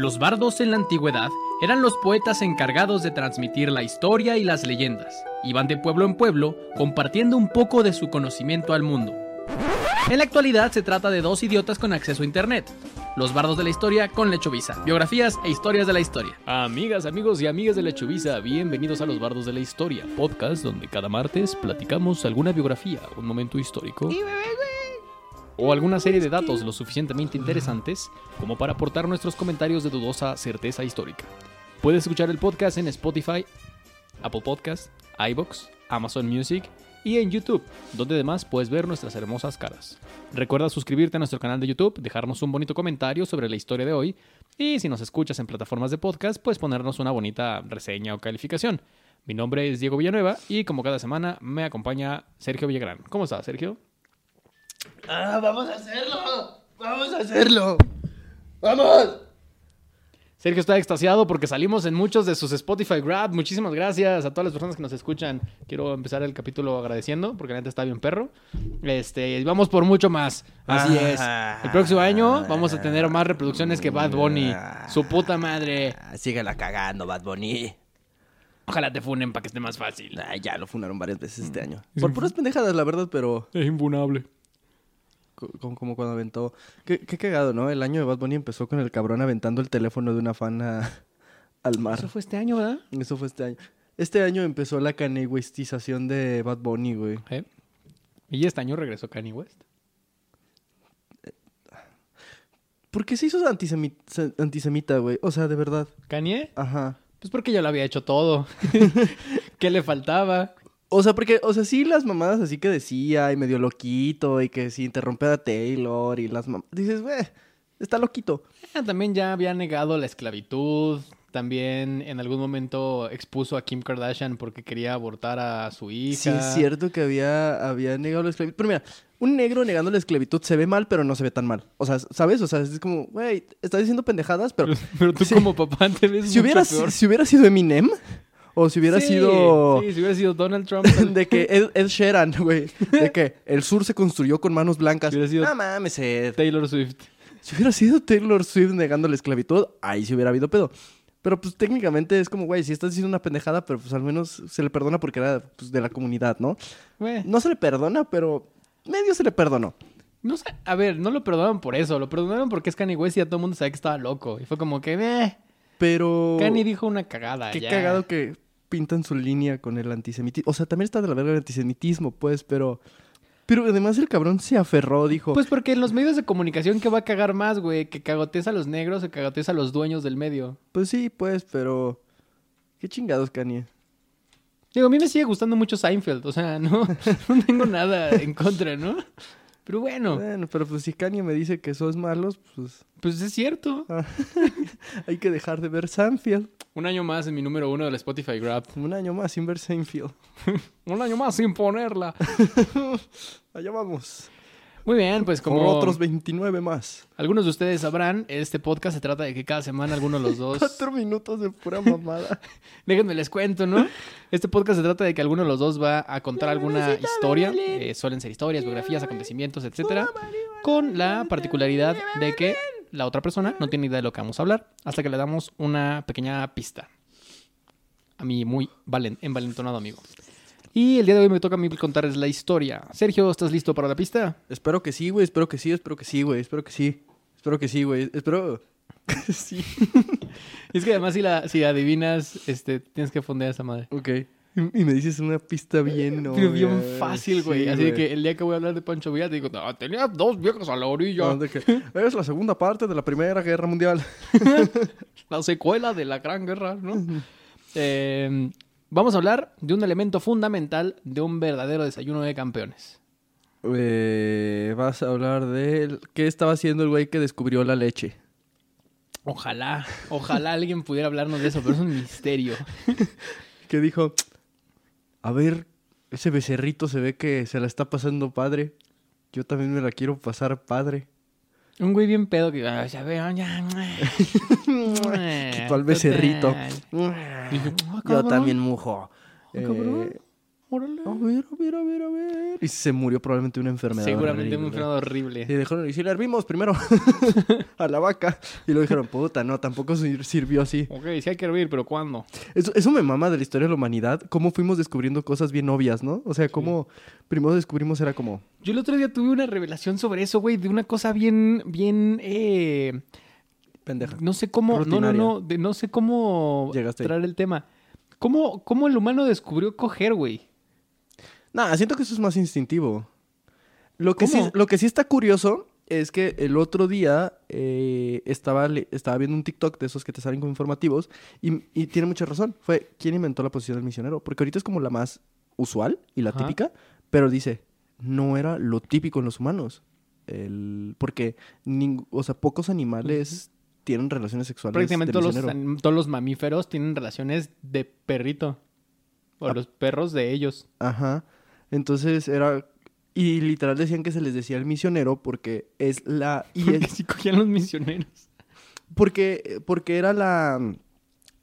Los bardos en la antigüedad eran los poetas encargados de transmitir la historia y las leyendas. Iban de pueblo en pueblo compartiendo un poco de su conocimiento al mundo. En la actualidad se trata de dos idiotas con acceso a internet. Los bardos de la historia con Lechovisa. Biografías e historias de la historia. Amigas, amigos y amigas de Lechovisa, bienvenidos a Los Bardos de la Historia, podcast donde cada martes platicamos alguna biografía, un momento histórico o alguna serie de datos lo suficientemente interesantes como para aportar nuestros comentarios de dudosa certeza histórica. Puedes escuchar el podcast en Spotify, Apple Podcasts, iBox, Amazon Music y en YouTube, donde además puedes ver nuestras hermosas caras. Recuerda suscribirte a nuestro canal de YouTube, dejarnos un bonito comentario sobre la historia de hoy y si nos escuchas en plataformas de podcast, puedes ponernos una bonita reseña o calificación. Mi nombre es Diego Villanueva y como cada semana me acompaña Sergio Villagrán. ¿Cómo estás, Sergio? ¡Ah, vamos a hacerlo! ¡Vamos a hacerlo! ¡Vamos! Sergio está extasiado porque salimos en muchos de sus Spotify Grab. Muchísimas gracias a todas las personas que nos escuchan. Quiero empezar el capítulo agradeciendo porque la gente está bien perro. Este, vamos por mucho más. Así es. El próximo año vamos a tener más reproducciones que Bad Bunny. Su puta madre. Ah, Síguela cagando, Bad Bunny. Ojalá te funen para que esté más fácil. Ay, ya lo funaron varias veces este año. Por puras pendejadas, la verdad, pero Es impunable. Co- como, como cuando aventó... Qué, qué cagado, ¿no? El año de Bad Bunny empezó con el cabrón aventando el teléfono de una fan a- al mar. Eso fue este año, ¿verdad? Eso fue este año. Este año empezó la canegüestización de Bad Bunny, güey. ¿Eh? Y este año regresó Kanye West. ¿Por qué se hizo antisemi- se- antisemita, güey? O sea, de verdad. ¿Kanye? Ajá. Pues porque ya lo había hecho todo. ¿Qué le faltaba? O sea, porque, o sea, sí, las mamadas así que decía, y medio loquito, y que si interrumpe a Taylor, y las mamadas. Dices, güey, está loquito. Ah, También ya había negado la esclavitud. También en algún momento expuso a Kim Kardashian porque quería abortar a su hija. Sí, es cierto que había, había negado la esclavitud. Pero mira, un negro negando la esclavitud se ve mal, pero no se ve tan mal. O sea, ¿sabes? O sea, es como, güey, estás diciendo pendejadas, pero. Pero, pero tú Sí. como papá te ves si, mucho peor. si hubiera sido Eminem, o si hubiera Sí, sido. Sí, si hubiera sido Donald Trump. De que Ed, Ed Sheeran, güey. De que el sur se construyó con manos blancas. Si hubiera sido- No mames, Ed. Taylor Swift. Si hubiera sido Taylor Swift negando la esclavitud, ahí sí hubiera habido pedo. Pero pues técnicamente es como, güey, si estás diciendo una pendejada, pero pues al menos se le perdona porque era pues, de la comunidad, ¿no? No se le perdona, pero medio se le perdonó. No sé, a ver, no lo perdonaron por eso. Lo perdonaron porque es Kanye West y ya todo el mundo sabía que estaba loco. Y fue como que, eh, Pero... Kanye dijo una cagada. Qué ya. cagado que pintan su línea con el antisemitismo. O sea, también está de la verga el antisemitismo, pues, pero... Pero además el cabrón se aferró, dijo... Pues porque en los medios de comunicación que va a cagar más, güey, que cagotees a los negros o cagotees a los dueños del medio. Pues sí, pues, pero... Qué chingados, Kanye. Digo, a mí me sigue gustando mucho Seinfeld, o sea, no, no tengo nada en contra, ¿no? Pero bueno, Bueno, pero pues si Kanye me dice que sos malos, pues pues es cierto. hay que dejar de ver Sanfield. Un año más en mi número uno del Spotify Grab. Un año más sin ver Seinfeld. Un año más sin ponerla. Allá vamos. Muy bien, pues como Como otros 29 más. algunos de ustedes sabrán, este podcast se trata de que cada semana alguno de los dos... Cuatro minutos de pura mamada. Déjenme les cuento, ¿no? Este podcast se trata de que alguno de los dos va a contar alguna historia. eh, suelen ser historias, biografías, acontecimientos, etcétera. Con la particularidad de que la otra persona no tiene idea de lo que vamos a hablar hasta que le damos una pequeña pista. A mi muy valen- envalentonado amigo. Y el día de hoy me toca a mí contarles la historia. Sergio, ¿estás listo para la pista? espero que sí, güey. Espero que sí, espero que sí, güey. Espero que sí. Espero que sí, güey. Espero sí. Es que además si la, si adivinas, este, tienes que fondear esa madre. Ok. Y me dices una pista bien, ¿no? Pero bien fácil, güey. Sí, Así que el día que voy a hablar de Pancho Villa, te digo, no, tenía dos viejas a la orilla. No, que es la segunda parte de la Primera Guerra Mundial. La secuela de la Gran Guerra, ¿no? Eh, vamos a hablar de un elemento fundamental de un verdadero desayuno de campeones. Eh, vas a hablar de qué estaba haciendo el güey que descubrió la leche. Ojalá, ojalá alguien pudiera hablarnos de eso, pero es un misterio. Que dijo, a ver, ese becerrito se ve que se la está pasando padre. Yo también me la quiero pasar padre. Un güey bien pedo que, ah, ya veo, ya. Quitó al becerrito. Dije, "Ah, Yo cabrón". también mujo. Cabrón. Eh, órale. A ver, a ver, a ver, a ver. Y se murió probablemente de una enfermedad. Seguramente una enfermedad horrible. Y dijeron, y si le hervimos primero a la vaca. Y luego dijeron, puta, no, tampoco sir- sirvió así. Ok, sí hay que hervir, pero ¿cuándo? Eso, eso me mama de la historia de la humanidad, cómo fuimos descubriendo cosas bien obvias, ¿no? O sea, cómo primero descubrimos era como, Yo el otro día tuve una revelación sobre eso, güey, de una cosa bien, bien, eh, pendeja. no sé cómo, no, no, no, de- no sé cómo Llegaste ahí. traer el tema. ¿Cómo, ¿Cómo el humano descubrió coger, güey? Nah, siento que eso es más instintivo. Lo que, sí, lo que sí está curioso es que el otro día eh, estaba, estaba viendo un TikTok de esos que te salen como informativos y, y tiene mucha razón. Fue, ¿quién inventó la posición del misionero? Porque ahorita es como la más usual y la Ajá. típica, pero dice, no era lo típico en los humanos. El, porque, ning- o sea, pocos animales tienen relaciones sexuales Prácticamente todos los, todos los mamíferos tienen relaciones de perrito. O Ah. los perros de ellos. Ajá. Entonces era... Y literal decían que se les decía el misionero porque es la... Y Porque es, si cogían los misioneros. porque, porque era la...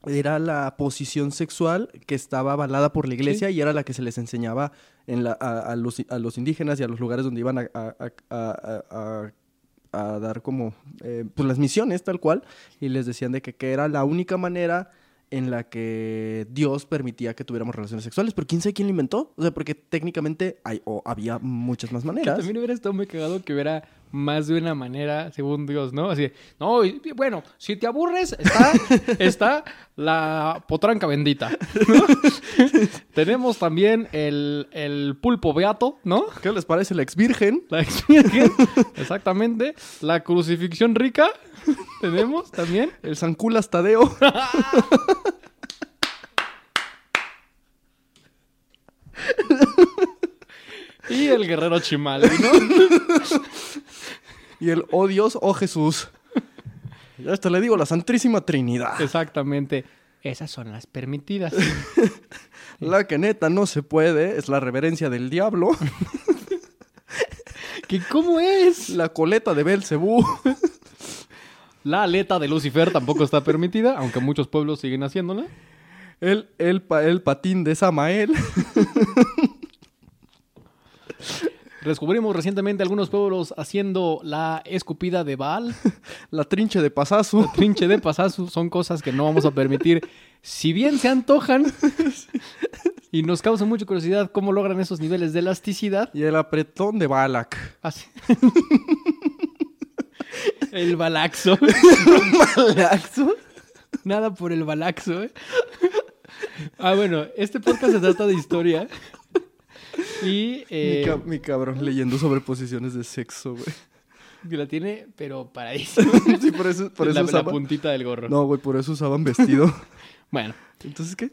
Era la posición sexual que estaba avalada por la iglesia y era la que se les enseñaba en la- a, a los, a los indígenas y a los lugares donde iban a, a- a- a- a- a dar como eh, pues las misiones tal cual y les decían de que, que era la única manera en la que Dios permitía que tuviéramos relaciones sexuales, pero quién sabe quién lo inventó, o sea, porque técnicamente hay, o había muchas más Que maneras. también hubiera estado muy cagado que hubiera más de una manera, según Dios, ¿no? Así, no, y- bueno, si te aburres, está, está la potranca bendita, ¿no? Tenemos también el, el pulpo beato, ¿no? ¿Qué les parece la ex virgen? La exvirgen, exactamente. La crucifixión rica, tenemos también. El Sanculas Tadeo. Y el guerrero chimal, ¿no? y el oh Dios, oh Jesús. Ya hasta le digo la Santísima Trinidad. Exactamente. Esas son las permitidas. La que neta no se puede es la reverencia del diablo, ¿Que ¿Cómo es? la coleta de Belcebú. La aleta de Lucifer tampoco está permitida, aunque muchos pueblos siguen haciéndola. El, el, el patín de Samael. Descubrimos recientemente algunos pueblos haciendo la escupida de Baal, La trinche de Pasazu. trinche de pasazu, son cosas que no vamos a permitir. Si bien se antojan y nos causa mucha curiosidad cómo logran esos niveles de elasticidad, Y el apretón de Balak. así- el balaxo. ¿Balaxo? Nada por el balaxo, ¿eh? Ah, bueno, este podcast se trata de historia. Y eh, mi, ca- mi cabrón leyendo sobre posiciones de sexo, güey. la tiene, pero paradísimo. Sí, por eso, por eso la, puntita del gorro. No, güey, por eso usaban vestido. Bueno, Entonces, ¿qué?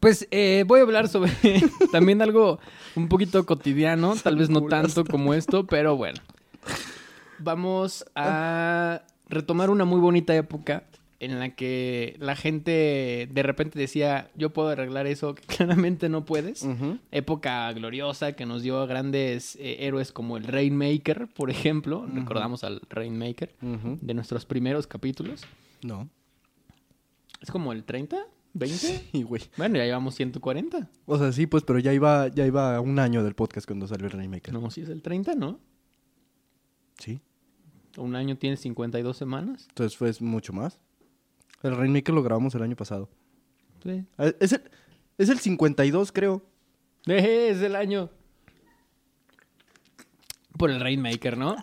pues eh, voy a hablar sobre también algo un poquito cotidiano, tal vez no tanto como esto, pero bueno. Vamos a retomar una muy bonita época en la que la gente de repente decía, yo puedo arreglar eso, que claramente no puedes. Época gloriosa que nos dio a grandes eh, héroes como el Rainmaker, por ejemplo. Recordamos al Rainmaker de nuestros primeros capítulos. No. Es como el 30, 20. Y, güey. Bueno, ya llevamos 140. O sea, sí, pues, pero ya iba, ya iba un año del podcast cuando salió el Rainmaker. No, si es el 30, ¿no? Sí. Un año tiene 52 semanas. Entonces fue mucho más. El Rainmaker lo grabamos el año pasado. Sí. Ah, Es el, es el 52, creo. Eh, es el año. Por el Rainmaker, ¿no?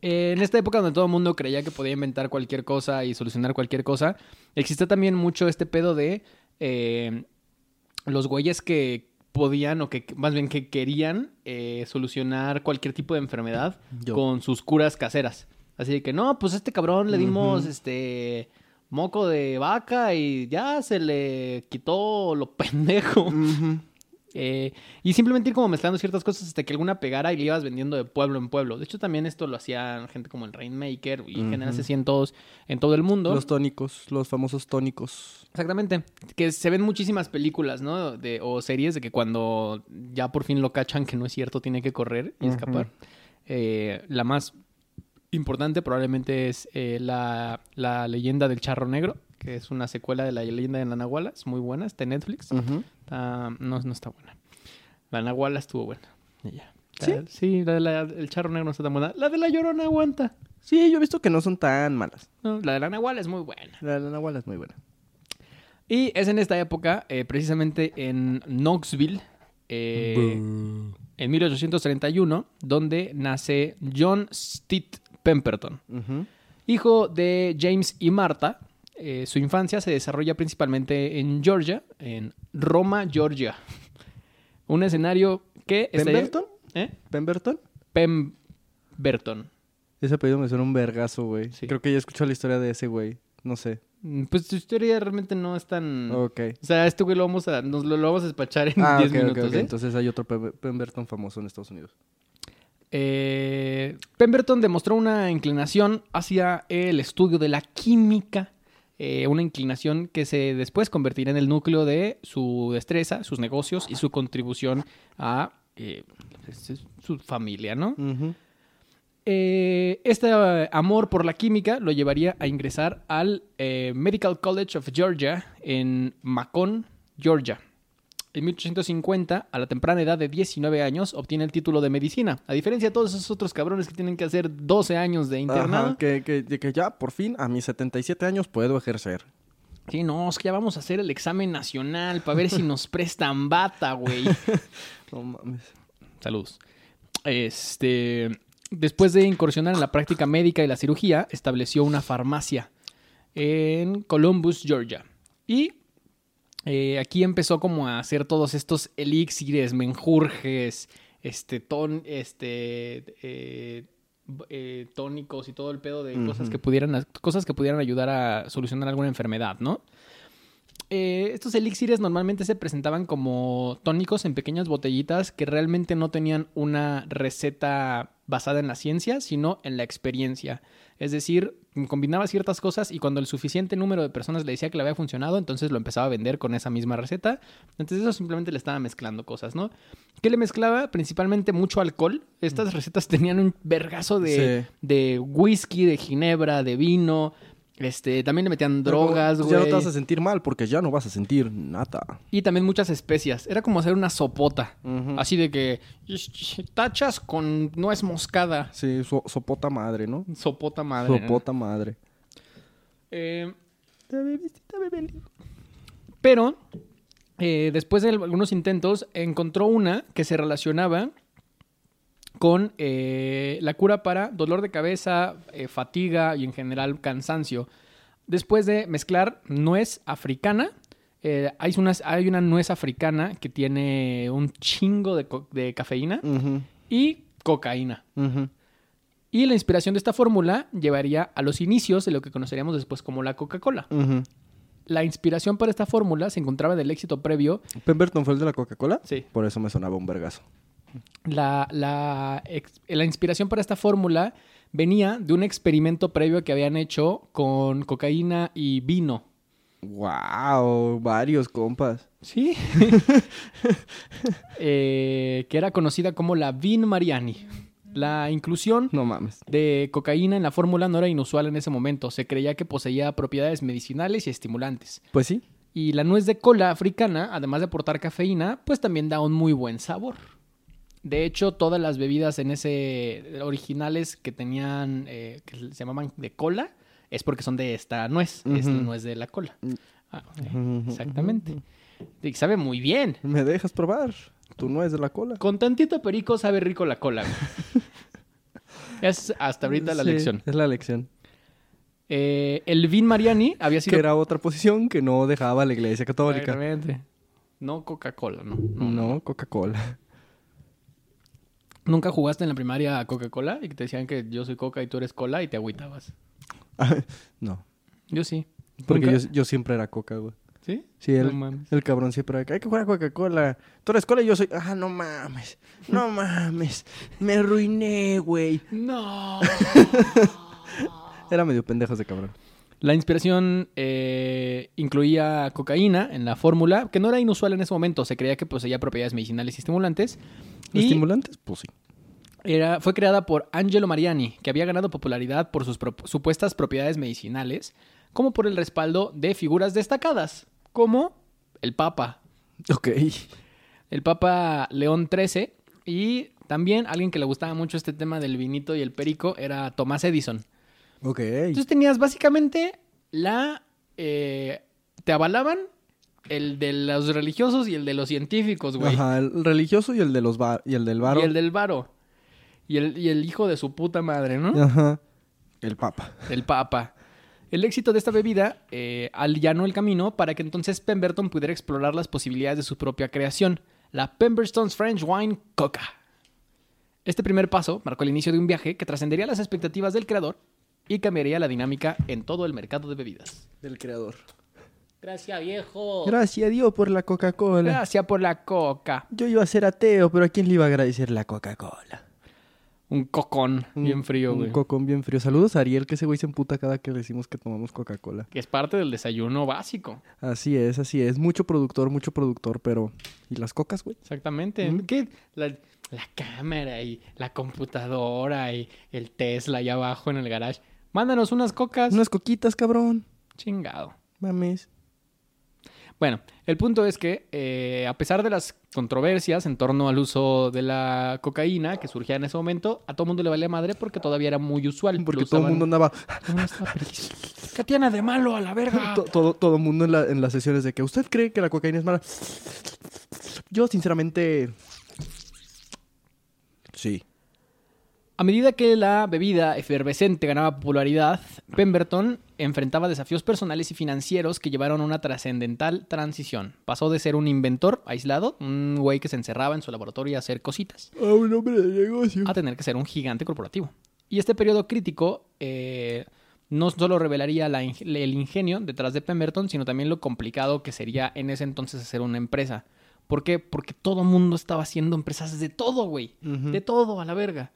Eh, en esta época donde todo el mundo creía que podía inventar cualquier cosa y solucionar cualquier cosa, existe también mucho este pedo de eh, los güeyes que podían o que más bien que querían eh, solucionar cualquier tipo de enfermedad Yo. con sus curas caseras. Así de que no, pues a este cabrón le dimos este moco de vaca y ya se le quitó lo pendejo. Eh, y simplemente ir como mezclando ciertas cosas hasta que alguna pegara y le ibas vendiendo de pueblo en pueblo. De hecho, también esto lo hacían gente como el Rainmaker y Ujú. generalmente así en todos, en todo el mundo. Los tónicos, los famosos tónicos. Exactamente. Que se ven muchísimas películas, ¿no? De, o series de que cuando ya por fin lo cachan que no es cierto, tiene que correr y escapar. Eh, la más importante probablemente es eh, la, la leyenda del charro negro, que es una secuela de la leyenda de la Nahuala. Es muy buena, está en Netflix. Está- no, no está buena. La Nahuala estuvo buena. Y ya. ¿Sí? La- sí, la de la- el charro negro no está tan buena. La de la Llorona aguanta. Sí, yo he visto que no son tan malas. No, la de la Nahuala es muy buena. La de la Nahuala es muy buena. Y es en esta época, eh, precisamente en Knoxville, eh, en 1831, donde nace John Stitt Pemberton. Hijo de James y Martha, eh, su infancia se desarrolla principalmente en Georgia, en Roma, Georgia. Un escenario que... estaría- ¿Pemberton? ¿Eh? ¿Pemberton? Pemberton. Ese apellido me suena un vergazo, güey. Sí. Creo que ya escuchado la historia de ese güey. No sé. Mm, Pues su historia realmente no es tan... Ok. O sea, este güey lo vamos a, nos lo, lo vamos a despachar en 10 Ah, ok, ok, minutos. ok. ¿eh? Entonces hay otro Pem- Pemberton famoso en Estados Unidos. Eh, Pemberton demostró una inclinación hacia el estudio de la química, eh, una inclinación que se después convertirá en el núcleo de su destreza, sus negocios y su contribución a eh, su familia, ¿no? Este amor por la química lo llevaría a ingresar al Medical College of Georgia en Macon, Georgia. En 1850, a la temprana edad de 19 años, obtiene el título de medicina. A diferencia de todos esos otros cabrones que tienen que hacer 12 años de internado. Ajá, que, que ya, por fin, a mis 77 años puedo ejercer. Sí, no, es que ya vamos a hacer el examen nacional para ver si nos prestan bata, güey. No mames. Saludos. Este, después de incursionar en la práctica médica y la cirugía, estableció una farmacia en Columbus, Georgia. Y eh, aquí empezó como a hacer todos estos elixires, menjurjes, este, ton, este, eh, eh, tónicos y todo el pedo de cosas que pudieran, cosas que pudieran ayudar a solucionar alguna enfermedad, ¿no? Eh, estos elixires normalmente se presentaban como tónicos en pequeñas botellitas que realmente no tenían una receta basada en la ciencia, sino en la experiencia. Es decir, combinaba ciertas cosas y cuando el suficiente número de personas le decía que le había funcionado, entonces lo empezaba a vender con esa misma receta. Entonces eso simplemente le estaba mezclando cosas, ¿no? ¿Qué le mezclaba? Principalmente mucho alcohol. Estas recetas tenían un vergazo de, Sí. de whisky, de ginebra, de vino. Este, también le metían drogas, Pero güey. Ya no te vas a sentir mal porque ya no vas a sentir nada. Y también muchas especias. Era como hacer una sopota. Así de que tachas con nuez moscada. Sí, so- sopota madre, ¿no? Sopota madre. ¿no? Sopota madre. Eh, pero, eh, después de algunos intentos, encontró una que se relacionaba con eh, la cura para dolor de cabeza, eh, fatiga y en general cansancio. Después de mezclar nuez africana, eh, hay, unas, hay una nuez africana que tiene un chingo de, cafeína y cocaína. Y la inspiración de esta fórmula llevaría a los inicios de lo que conoceríamos después como la Coca-Cola. La inspiración para esta fórmula se encontraba en el éxito previo. ¿Pemberton fue el de la Coca-Cola? Sí. Por eso me sonaba un vergazo. La, la, la inspiración para esta fórmula venía de un experimento previo que habían hecho con cocaína y vino. Wow, varios compas. Sí. Eh, que era conocida como la Vin Mariani. La inclusión No mames. de cocaína en la fórmula no era inusual en ese momento. Se creía que poseía propiedades medicinales y estimulantes. Pues sí. Y la nuez de cola africana, además de aportar cafeína, pues también da un muy buen sabor. De hecho, todas las bebidas en ese originales que tenían, eh, que se llamaban de cola, es porque son de esta nuez, es la Ujú. nuez de la cola. Ah, ok, Ujú, Exactamente. Y sabe muy bien. ¿Me dejas probar? Tu nuez de la cola. Con tantito perico sabe rico la cola. es hasta ahorita la Sí, lección. Es la lección. Eh, el Vin Mariani había Que sido... era otra posición que no dejaba la iglesia católica. Exactamente. No Coca-Cola, no. no, no. No, Coca-Cola. ¿Nunca jugaste en la primaria a Coca-Cola y que te decían que yo soy Coca y tú eres Cola y te agüitabas? no. Yo sí. Porque yo, yo siempre era Coca, güey. ¿Sí? Sí, No el, mames. el cabrón siempre era, hay que jugar a Coca-Cola. Tú eres Cola y yo soy, ah, no mames. No mames. Me arruiné, güey. No. Era medio pendejo ese cabrón. La inspiración eh, incluía cocaína en la fórmula, que no era inusual en ese momento. Se creía que poseía propiedades medicinales y estimulantes. Y ¿Estimulantes? Pues sí. era, fue creada por Angelo Mariani, que había ganado popularidad por sus pro- supuestas propiedades medicinales, como por el respaldo de figuras destacadas, como el Papa. Ok. el Papa León XIII y también alguien que le gustaba mucho este tema del vinito y el perico era Tomás Edison. Ok. Entonces tenías básicamente la... eh, te avalaban el de los religiosos y el de los científicos, güey. Ajá, el religioso y el de los bar y el del varo. Y el del varo. Y el, y el hijo de su puta madre, ¿no? Ajá. El papa. El papa. El éxito de esta bebida eh, allanó el camino para que entonces Pemberton pudiera explorar las posibilidades de su propia creación, la Pemberton's French Wine Coca. Este primer paso marcó el inicio de un viaje que trascendería las expectativas del creador y cambiaría la dinámica en todo el mercado de bebidas. Del creador. Gracias, viejo. Gracias a Dios por la Coca-Cola. Gracias por la coca. Yo iba a ser ateo, pero ¿a quién le iba a agradecer la Coca-Cola? Un cocón bien frío, Un güey. cocón bien frío. Saludos a Ariel, que ese güey se emputa cada que le decimos que tomamos Coca-Cola. Que es parte del desayuno básico. Así es, así es. Mucho productor, mucho productor, pero... ¿Y las cocas, güey? Exactamente. Mm. ¿Qué? La, la cámara y la computadora y el Tesla allá abajo en el garage. Mándanos unas cocas. Unas coquitas, cabrón. Chingado. Mames. Bueno, el punto es que eh, a pesar de las controversias en torno al uso de la cocaína que surgía en ese momento, a todo mundo le valía madre porque todavía era muy usual. Porque todo el mundo andaba... ¿Qué tiene de malo a la verga? to- todo, todo el mundo en, la- en las sesiones de que usted cree que la cocaína es mala. Yo, sinceramente... Sí. A medida que la bebida efervescente ganaba popularidad, Pemberton enfrentaba desafíos personales y financieros que llevaron a una trascendental transición. Pasó de ser un inventor aislado, un güey que se encerraba en su laboratorio a hacer cositas, A un hombre de negocio. a tener que ser un gigante corporativo. Y este periodo crítico eh, no solo revelaría la el ingenio detrás de Pemberton, sino también lo complicado que sería en ese entonces hacer una empresa. ¿Por qué? Porque todo mundo estaba haciendo empresas de todo, güey. De todo, a la verga.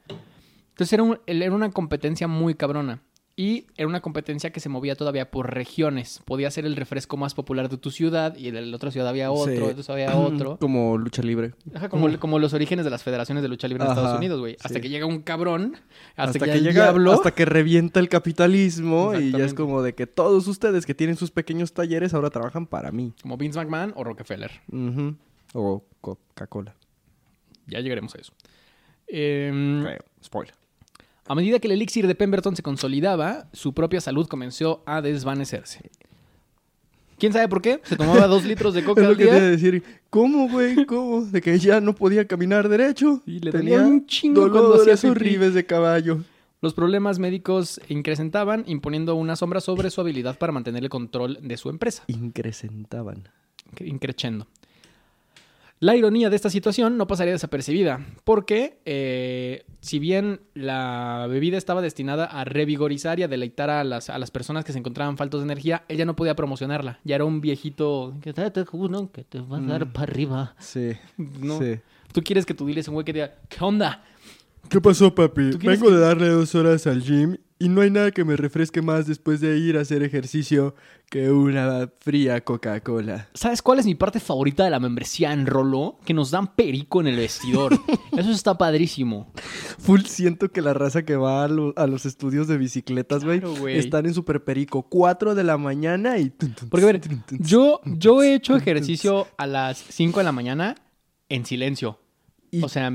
Entonces era, un- era una competencia muy cabrona. Y era una competencia que se movía todavía por regiones. Podía ser el refresco más popular de tu ciudad y de la otra ciudad había otro, Sí. ciudad había otro. Como lucha libre. Ajá, como, como los orígenes de las federaciones de lucha libre en Ajá, Estados Unidos, güey. Hasta sí. que llega un cabrón, hasta, Hasta, que, que, el llega, diablo... hasta que revienta el capitalismo y ya es como de que todos ustedes que tienen sus pequeños talleres ahora trabajan para mí. Como Vince McMahon o Rockefeller. O Coca-Cola. Ya llegaremos a eso. Em, Creo. Spoiler. A medida que el elixir de Pemberton se consolidaba, su propia salud comenzó a desvanecerse. ¿Quién sabe por qué? Se tomaba dos litros de coca Es lo al que te día. decir. ¿Cómo, güey? ¿Cómo? De que ya no podía caminar derecho. Y le dolía un chingo cuando dolores hacía horribles de caballo. Los problemas médicos incrementaban, imponiendo una sombra sobre su habilidad para mantener el control de su empresa. Increcentaban. increchendo. La ironía de esta situación no pasaría desapercibida, porque eh, si bien la bebida estaba destinada a revigorizar y a deleitar a las, a las personas que se encontraban faltos de energía, ella no podía promocionarla. Ya era un viejito que te que te va a dar Mm. para arriba. Sí. No. Sí. Tú quieres que tú diles a un güey que diga, ¿qué onda? ¿Qué pasó, papi? ¿Tú quieres Vengo que- de darle dos horas al gym y no hay nada que me refresque más después de ir a hacer ejercicio que una fría Coca-Cola. ¿Sabes cuál es mi parte favorita de la membresía en Rolo? Que nos dan perico en el vestidor. Eso está padrísimo. Full siento que la raza que va a, lo- a los estudios de bicicletas, güey, Claro, güey. están en super perico. 4 de la mañana y... Porque, a ver, yo, yo he hecho ejercicio a las 5 de la mañana en silencio. Y- o sea,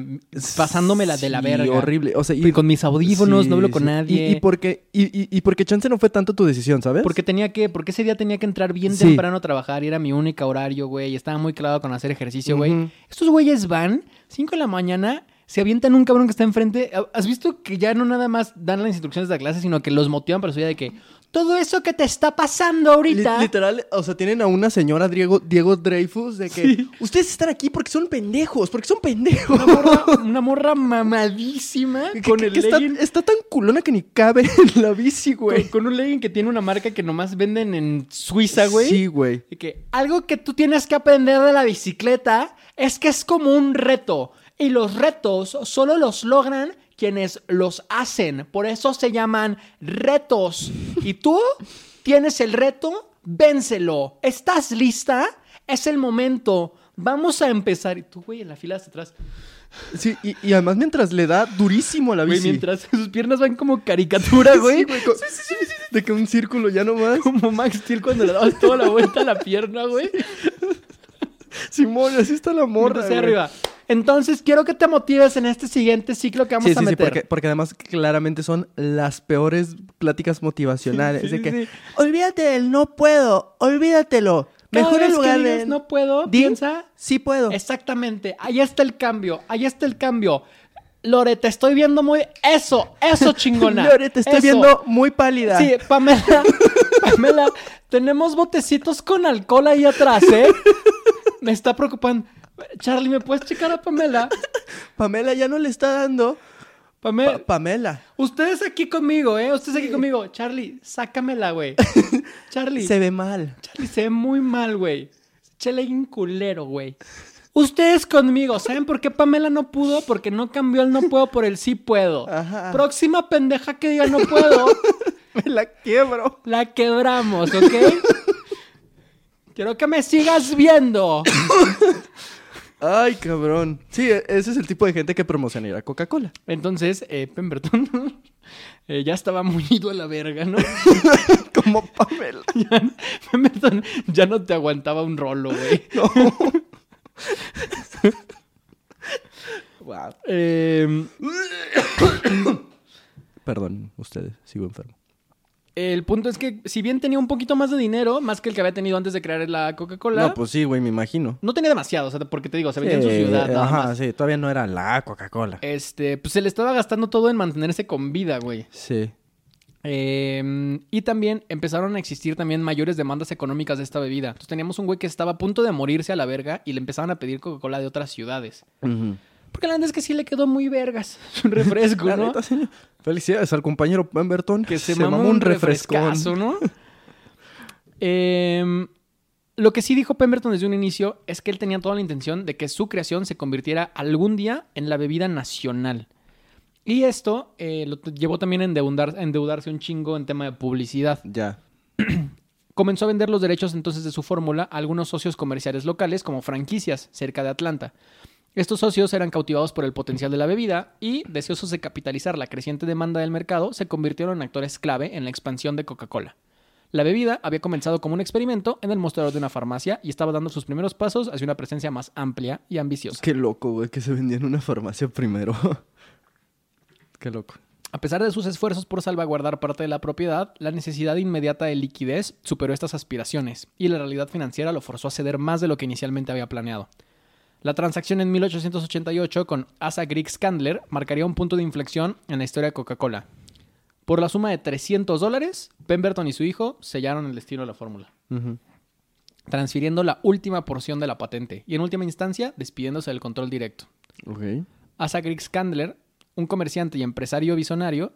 pasándomela de la Sí, verga. horrible. O sea, Y con mis audífonos, sí, no hablo con sí. nadie. Y, y porque, y, y- porque chance no fue tanto tu decisión, ¿sabes? Porque tenía que, porque ese día tenía que entrar bien Sí. temprano a trabajar y era mi único horario, güey. y Estaba muy clavado con hacer ejercicio, güey. Estos güeyes van, 5 de la mañana, se avientan un cabrón que está enfrente. ¿Has visto que ya no nada más dan las instrucciones de la clase, sino que los motivan para su vida de que todo eso que te está pasando ahorita. Li- literal, o sea, tienen a una señora Diego, Diego Dreyfus de que ustedes están aquí porque son pendejos, porque son pendejos. Una morra, una morra mamadísima Que- con que- el que está tan culona que ni cabe en la bici, güey. Con, con un legging que tiene una marca que nomás venden en Suiza, güey. Sí, güey. Y que algo que tú tienes que aprender de la bicicleta es que es como un reto. Y los retos solo los logran quienes los hacen. Por eso se llaman retos. Y tú tienes el reto, vénselo. ¿Estás lista? Es el momento. Vamos a empezar. Y tú, güey, en la fila hasta atrás. Sí, y, y además mientras le da durísimo a la Güey, bici. mientras sus piernas van como caricatura, güey. Sí, güey, co- De que un círculo ya nomás. Como Max Steel cuando le dabas toda la vuelta a la pierna, güey. Simón, así está la morra. Hacia güey. arriba. Entonces, quiero que te motives en este siguiente ciclo que vamos Sí, a sí, sí, meter. porque, porque además claramente son las peores pláticas motivacionales. Sí, sí, de que, sí. olvídate del no puedo, olvídatelo. Cada Mejor vez en lugar que de digas no puedo, di, piensa sí puedo. Exactamente, ahí está el cambio, ahí está el cambio. Lore, te estoy viendo muy... Eso, eso chingona. Lore, te estoy Eso. viendo muy pálida. Sí, Pamela, Pamela, tenemos botecitos con alcohol ahí atrás, ¿eh? Me está preocupando. Charlie, ¿me puedes checar a Pamela? Pamela ya no le está dando. Pamela, Pa- Pamela. ustedes aquí conmigo, ¿eh? Ustedes aquí conmigo. Charlie, sácamela, güey. Charlie, Se ve mal. Charlie, se ve muy mal, güey. Chele un culero, güey. Ustedes conmigo, ¿saben por qué Pamela no pudo? Porque no cambió el no puedo por el sí puedo. Ajá. Próxima pendeja que diga no puedo, Me la quiebro. la quebramos, ¿ok? Quiero que me sigas viendo. Ay, cabrón. Sí, e- ese es el tipo de gente que promocionaría Coca-Cola. Entonces, eh, Pemberton eh, ya estaba muy ido a la verga, ¿no? Como Pamela. Pemberton ya no te aguantaba un rolo, güey. Wow. Eh, Perdón, ustedes, sigo enfermo. El punto es que, si bien tenía un poquito más de dinero, más que el que había tenido antes de crear la Coca-Cola, No, pues sí, güey, me imagino. no tenía demasiado, o sea, porque te digo, se vendía en su ciudad, nada Ajá, más. sí, todavía no era la Coca-Cola. Este, pues se le estaba gastando todo en mantenerse con vida, güey. Sí. Eh, y también empezaron a existir también mayores demandas económicas de esta bebida. Entonces teníamos un güey que estaba a punto de morirse a la verga y le empezaban a pedir Coca-Cola de otras ciudades. Ujú. Porque la verdad es que sí le quedó muy vergas su refresco, neta, sí. Felicidades al compañero Pemberton. que se, mamó un refrescazo, ¿no? Em, lo que sí dijo Pemberton desde un inicio es que él tenía toda la intención de que su creación se convirtiera algún día en la bebida nacional. Y esto eh, lo llevó también a endeudar- a endeudarse un chingo en tema de publicidad. Ya. Comenzó a vender los derechos entonces de su fórmula a algunos socios comerciales locales como franquicias cerca de Atlanta. Estos socios eran cautivados por el potencial de la bebida y, deseosos de capitalizar la creciente demanda del mercado, se convirtieron en actores clave en la expansión de Coca-Cola. La bebida había comenzado como un experimento en el mostrador de una farmacia y estaba dando sus primeros pasos hacia una presencia más amplia y ambiciosa. Qué loco, güey, que se vendía en una farmacia primero. Qué loco. A pesar de sus esfuerzos por salvaguardar parte de la propiedad, la necesidad inmediata de liquidez superó estas aspiraciones y la realidad financiera lo forzó a ceder más de lo que inicialmente había planeado. La transacción en 1888 con Asa Griggs Candler marcaría un punto de inflexión en la historia de Coca-Cola. Por la suma de 300 dólares, Pemberton y su hijo sellaron el destino de la fórmula, transfiriendo la última porción de la patente y en última instancia despidiéndose del control directo. Asa Griggs Candler, un comerciante y empresario visionario,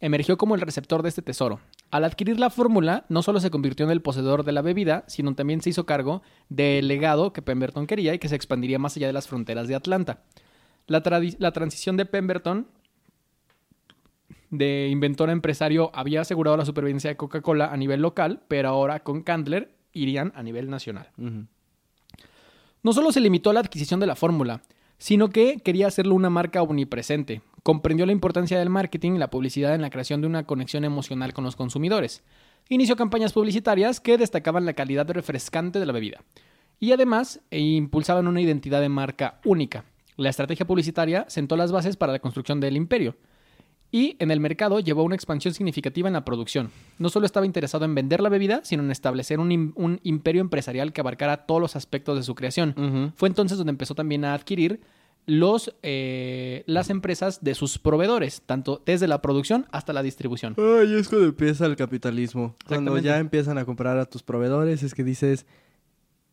emergió como el receptor de este tesoro. Al adquirir la fórmula, no solo se convirtió en el poseedor de la bebida, sino también se hizo cargo del legado que Pemberton quería y que se expandiría más allá de las fronteras de Atlanta. La, transición de Pemberton de inventor a empresario había asegurado la supervivencia de Coca-Cola a nivel local, pero ahora con Candler irían a nivel nacional. No solo se limitó a la adquisición de la fórmula, sino que quería hacerlo una marca omnipresente. Comprendió la importancia del marketing y la publicidad en la creación de una conexión emocional con los consumidores. Inició campañas publicitarias que destacaban la calidad refrescante de la bebida. Y además e impulsaban una identidad de marca única. La estrategia publicitaria sentó las bases para la construcción del imperio. Y en el mercado llevó una expansión significativa en la producción. No solo estaba interesado en vender la bebida, sino en establecer un, im- un imperio empresarial que abarcara todos los aspectos de su creación. Fue entonces donde empezó también a adquirir los, eh, las empresas de sus proveedores, tanto desde la producción hasta la distribución. Ay, es cuando empieza el capitalismo. Cuando ya empiezan a comprar a tus proveedores, es que dices,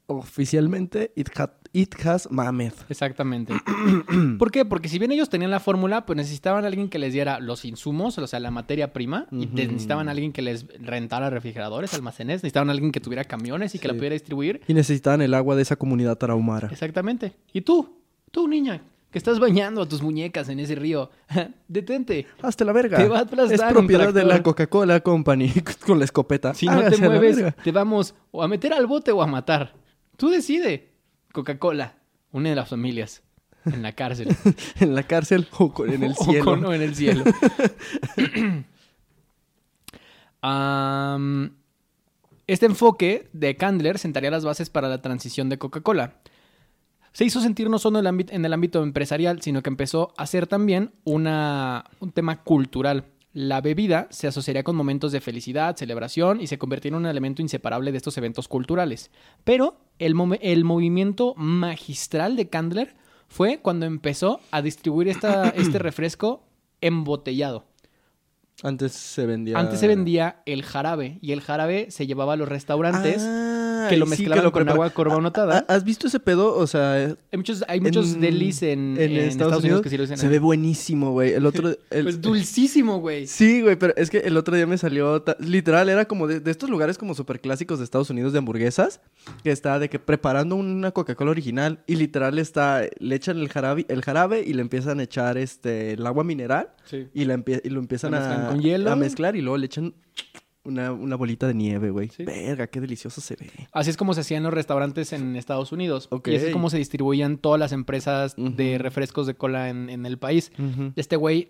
oficialmente, it, ha- it has mamed. Exactamente. ¿Por qué? Porque si bien ellos tenían la fórmula, pues necesitaban a alguien que les diera los insumos, o sea, la materia prima, y necesitaban a alguien que les rentara refrigeradores, almacenes, necesitaban a alguien que tuviera camiones y que la pudiera distribuir. Y necesitaban el agua de esa comunidad tarahumara. Exactamente. ¿Y tú? Tú, niña, que estás bañando a tus muñecas en ese río, detente. Hasta la verga. Te va a aplastar es propiedad de la. Coca-Cola Company con la escopeta. Si no te Hágase a la mueves, te vamos o a meter al bote o a matar. Tú decide. Coca-Cola, una de las familias, en la cárcel. en la cárcel o con- en el O cielo. con- o en el cielo. Este enfoque de Candler sentaría las bases para la transición de Coca-Cola. Se hizo sentir no solo en el, ámbito, empresarial, sino que empezó a ser también una, un tema cultural. La bebida se asociaría con momentos de felicidad, celebración y se convertía en un elemento inseparable de estos eventos culturales. Pero el, el movimiento magistral de Candler fue cuando empezó a distribuir esta, este refresco embotellado. Antes se vendía. Antes se vendía el jarabe y el jarabe se llevaba a los restaurantes Ah, que lo sí, mezclaban con prepara- agua carbonatada. ¿Ha- ¿Has visto ese pedo? O sea, Hay muchos, hay muchos en- delis en, en Estados, Unidos, que sí lo hacen. se ve buenísimo, güey. El otro. el- Pues dulcísimo, güey. Sí, güey, pero es que el otro día me salió, literal, era como de, de estos lugares como súper clásicos de Estados Unidos de hamburguesas, que está de que preparando una Coca-Cola original y literal está, le echan el jarabe, el jarabe y le empiezan a echar este, el agua mineral Sí. y, la y lo empiezan Lo a, mezclan con hielo. a mezclar y luego le echan una, una bolita de nieve, güey. Sí. Verga, qué delicioso se ve. Así es como se hacían los restaurantes en Estados Unidos. Ok. Y así es como se distribuían todas las empresas de refrescos de cola en, en el país. Este güey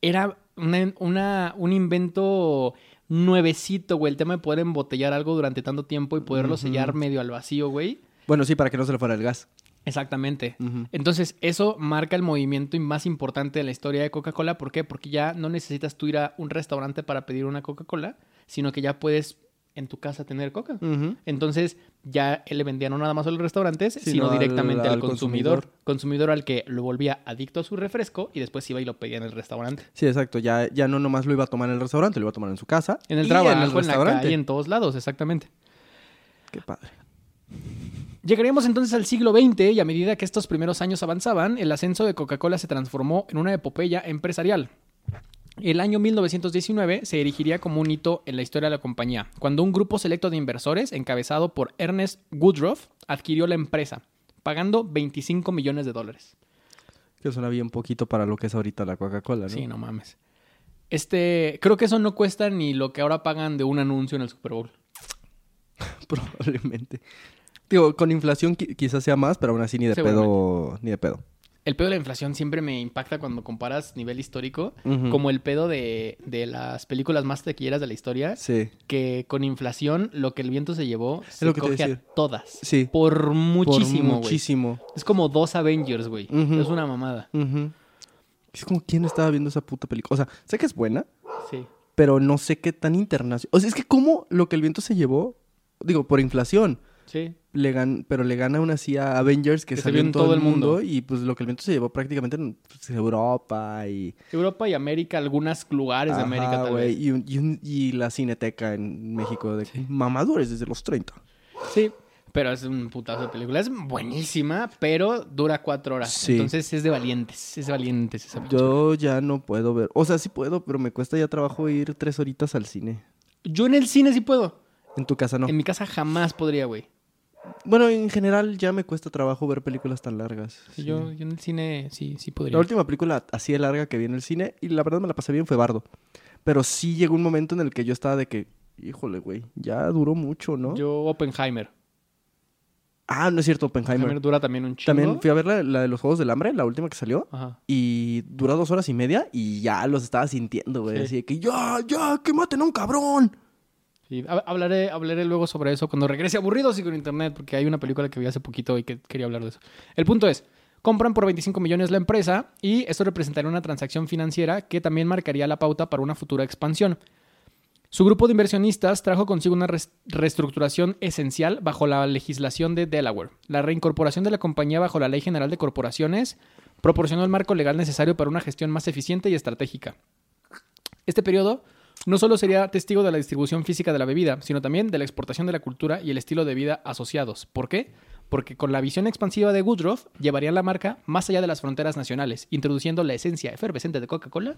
era una, una- un invento nuevecito, güey. El tema de poder embotellar algo durante tanto tiempo y poderlo sellar medio al vacío, güey. Bueno, sí, para que no se le fuera el gas. Exactamente. Entonces, eso marca el movimiento más importante de la historia de Coca-Cola. ¿Por qué? Porque ya no necesitas tú ir a un restaurante para pedir una Coca-Cola, sino que ya puedes en tu casa tener Coca. Entonces, ya le vendían no nada más a los restaurantes, Sino sino al- directamente al, al consumidor. consumidor. consumidor. al que lo volvía adicto a su refresco y después iba y lo pedía en el restaurante. Sí, exacto. Ya, ya no nomás lo iba a tomar en el restaurante, lo iba a tomar en su casa. En el y trabajo, en el en, la restaurante. calle, en todos lados, exactamente. Qué padre. Llegaríamos entonces al siglo XX y a medida que estos primeros años avanzaban, el ascenso de Coca-Cola se transformó en una epopeya empresarial. El año 1919 se erigiría como un hito en la historia de la compañía, cuando un grupo selecto de inversores, encabezado por Ernest Woodruff, adquirió la empresa, pagando 25 millones de dólares. Que suena bien poquito para lo que es ahorita la Coca-Cola, ¿no? Sí, no mames. Este, creo que eso no cuesta ni lo que ahora pagan de un anuncio en el Super Bowl. Probablemente. Digo, con inflación qui- quizás sea más, pero aún así ni de pedo. Ni de pedo. El pedo de la inflación siempre me impacta cuando comparas nivel histórico, como el pedo de, de las películas más taquilleras de la historia, Sí. que con inflación lo que el viento se llevó se lo que coge a todas. Sí. Por muchísimo, Por muchísimo. Es como dos Avengers, güey. Es una mamada. Es como quién estaba viendo esa puta película. O sea, sé que es buena, Sí. pero no sé qué tan internacional. O sea, es que como lo que el viento se llevó, digo, por inflación, Sí. Le gan- pero le gana aún así a Avengers que, Que salió en todo, el mundo. Y pues lo que el viento se llevó prácticamente en pues, Europa y... Europa y América, algunos lugares de América tal vez. Y, un- y un- y la cineteca en México de mamadores desde los 30. Sí. Pero es un putazo de película. Es buenísima, pero dura cuatro horas. Sí. Entonces es de valientes. Es de valientes esa película. Yo ya no puedo ver. O sea, sí puedo, pero me cuesta ya trabajo ir tres horitas al cine. Yo en el cine sí puedo. En tu casa no. En mi casa jamás podría, güey. Bueno, en general ya me cuesta trabajo ver películas tan largas. Sí. Yo, yo en el cine sí, sí podría. La última película así de larga que vi en el cine, y la verdad me la pasé bien, fue Bardo. Pero sí llegó un momento en el que yo estaba de que, híjole, güey, ya duró mucho, ¿no? Yo Oppenheimer. Ah, no es cierto, Oppenheimer. Oppenheimer dura también un chingo. También fui a ver la, la de los Juegos del Hambre, la última que salió. Ajá. Y dura dos horas y media y ya los estaba sintiendo, güey. Sí. Así de que, ya, ya, que maten a un cabrón. Hablaré, hablaré luego sobre eso cuando regrese aburridos y con internet, porque hay una película que vi hace poquito y que quería hablar de eso. El punto es, compran por 25 millones la empresa y esto representaría una transacción financiera que también marcaría la pauta para una futura expansión. Su grupo de inversionistas trajo consigo una reestructuración esencial bajo la legislación de Delaware. La reincorporación de la compañía bajo la Ley General de Corporaciones proporcionó el marco legal necesario para una gestión más eficiente y estratégica. Este periodo no solo sería testigo de la distribución física de la bebida, sino también de la exportación de la cultura y el estilo de vida asociados. ¿Por qué? Porque con la visión expansiva de Woodruff llevarían la marca más allá de las fronteras nacionales, introduciendo la esencia efervescente de Coca-Cola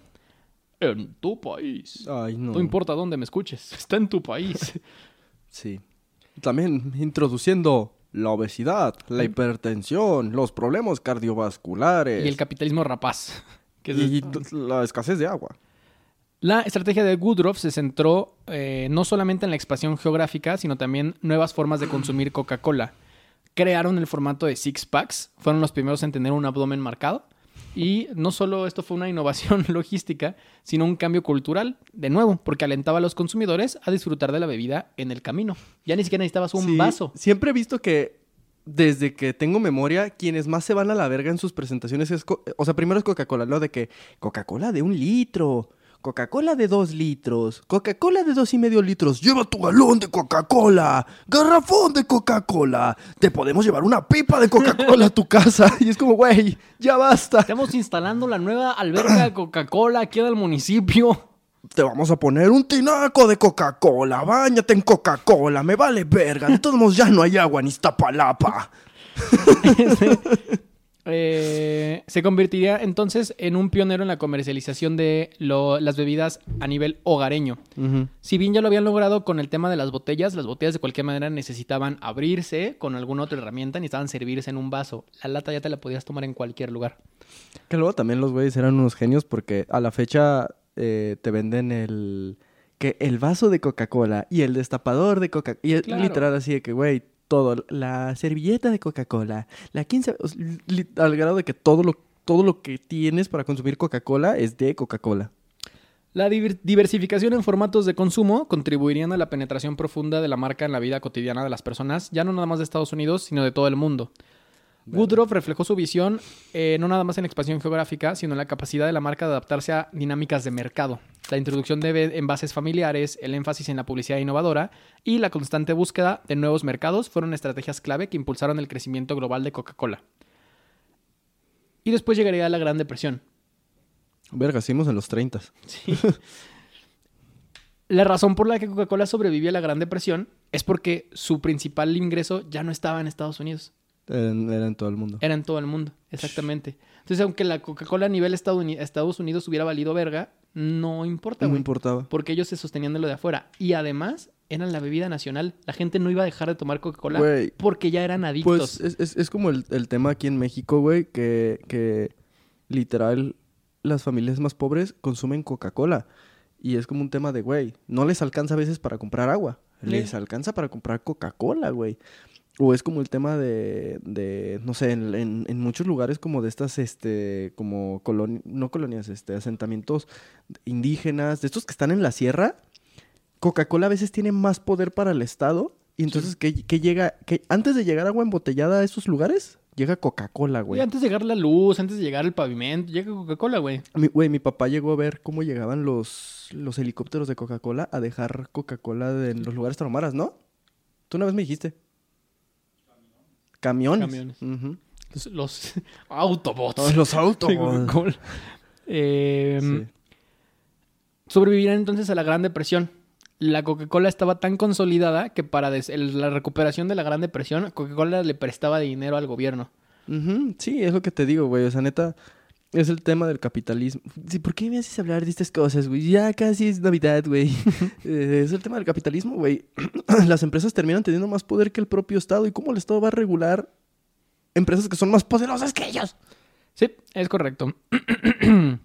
en tu país. Ay, no. No importa dónde me escuches, está en tu país. Sí. También introduciendo la obesidad, la hipertensión, los problemas cardiovasculares y el capitalismo rapaz. que es- y la escasez de agua. La estrategia de Woodruff se centró eh, no solamente en la expansión geográfica, sino también nuevas formas de consumir Coca-Cola. Crearon el formato de six packs, fueron los primeros en tener un abdomen marcado. Y no solo esto fue una innovación logística, sino un cambio cultural, de nuevo, porque alentaba a los consumidores a disfrutar de la bebida en el camino. Ya ni siquiera necesitabas un Sí, vaso. Siempre he visto que desde que tengo memoria, quienes más se van a la verga en sus presentaciones es... O sea, primero es Coca-Cola, ¿no? De que Coca-Cola de un litro, Coca-Cola de dos litros, Coca-Cola de dos y medio litros. Lleva tu galón de Coca-Cola, garrafón de Coca-Cola. Te podemos llevar una pipa de Coca-Cola a tu casa. Y es como, güey, ya basta. Estamos instalando la nueva alberca de Coca-Cola aquí en el municipio. Te vamos a poner un tinaco de Coca-Cola. Báñate en Coca-Cola. Me vale verga. De todos modos, ya no hay agua en Iztapalapa. Eh, se convertiría entonces en un pionero en la comercialización de lo- las bebidas a nivel hogareño. Si bien ya lo habían logrado con el tema de las botellas, las botellas de cualquier manera necesitaban abrirse con alguna otra herramienta, necesitaban servirse en un vaso. La lata ya te la podías tomar en cualquier lugar. Que luego también los güeyes eran unos genios porque a la fecha eh, te venden el... Que el vaso de Coca-Cola y el destapador de Coca-Cola. Y es Claro. literal así de que, güey, todo. La servilleta de Coca-Cola. La 15... o sea, li- Al grado de que todo lo, todo lo que tienes para consumir Coca-Cola es de Coca-Cola. La diver- diversificación en formatos de consumo contribuirían a la penetración profunda de la marca en la vida cotidiana de las personas, ya no nada más de Estados Unidos, sino de todo el mundo. Woodruff reflejó su visión eh, no nada más en la expansión geográfica, sino en la capacidad de la marca de adaptarse a dinámicas de mercado. La introducción de envases familiares, el énfasis en la publicidad innovadora y la constante búsqueda de nuevos mercados fueron estrategias clave que impulsaron el crecimiento global de Coca-Cola. Y después llegaría la Gran Depresión, Verga, seguimos en los 30. La razón por la que Coca-Cola sobrevivió a la Gran Depresión es porque su principal ingreso ya no estaba en Estados Unidos, Era, era en todo el mundo. era en todo el mundo, exactamente. Entonces, aunque la Coca-Cola a nivel Estados Estados Unidos hubiera valido verga, no importa, No importaba. porque ellos se sostenían de lo de afuera. Y además, eran la bebida nacional. La gente no iba a dejar de tomar Coca-Cola porque ya eran adictos. Pues es, es- es como el, el tema aquí en México, güey, que, que literal las familias más pobres consumen Coca-Cola. Y es como un tema de, güey, no les alcanza a veces para comprar agua. Sí. Les alcanza para comprar Coca-Cola, güey. O es como el tema de, de no sé, en, en- en muchos lugares como de estas, este, como colonias, no colonias, este, asentamientos indígenas, de estos que están en la sierra, Coca-Cola a veces tiene más poder para el Estado. Y entonces, ¿qué, qué llega? que antes de llegar agua embotellada a esos lugares, llega Coca-Cola, Y güey. antes de llegar la luz, antes de llegar el pavimento, llega Coca-Cola, güey. Mi- Güey, mi papá llegó a ver cómo llegaban los, los helicópteros de Coca-Cola a dejar Coca-Cola en los lugares taromaras, ¿no? Tú una vez me dijiste. Camiones. Camiones. Los, los Autobots. Los Coca-Cola. Eh, Sí. Sobrevivirán entonces a la Gran Depresión. La Coca-Cola estaba tan consolidada que para la recuperación de la Gran Depresión, Coca-Cola le prestaba dinero al gobierno. Sí, es lo que te digo, güey. O sea, neta, es el tema del capitalismo. Sí, ¿Por qué me haces hablar de estas cosas, güey? Ya casi es Navidad, güey. Eh, es el tema del capitalismo, güey. Las empresas terminan teniendo más poder que el propio Estado. ¿Y cómo el Estado va a regular empresas que son más poderosas que ellos? Sí, es correcto.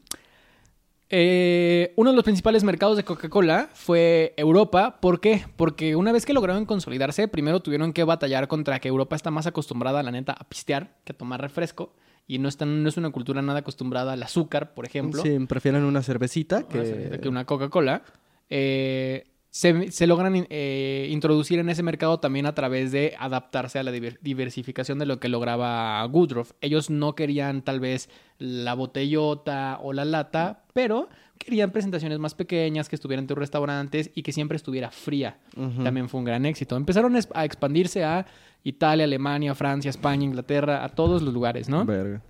Eh, uno de los principales mercados de Coca-Cola fue Europa. ¿Por qué? Porque una vez que lograron consolidarse, primero tuvieron que batallar contra que Europa está más acostumbrada, la neta, a pistear que a tomar refresco. Y no, están, no es una cultura nada acostumbrada al azúcar, por ejemplo. Sí, prefieren una cervecita Una que... una Coca-Cola. Eh, se, se logran eh, introducir en ese mercado también a través de adaptarse a la diver- diversificación de lo que lograba Woodruff. Ellos no querían tal vez la botellota o la lata, pero querían presentaciones más pequeñas, que estuvieran en tus restaurantes y que siempre estuviera fría. También fue un gran éxito. Empezaron a expandirse a Italia, Alemania, Francia, España, Inglaterra, a todos los lugares, ¿no? Verga.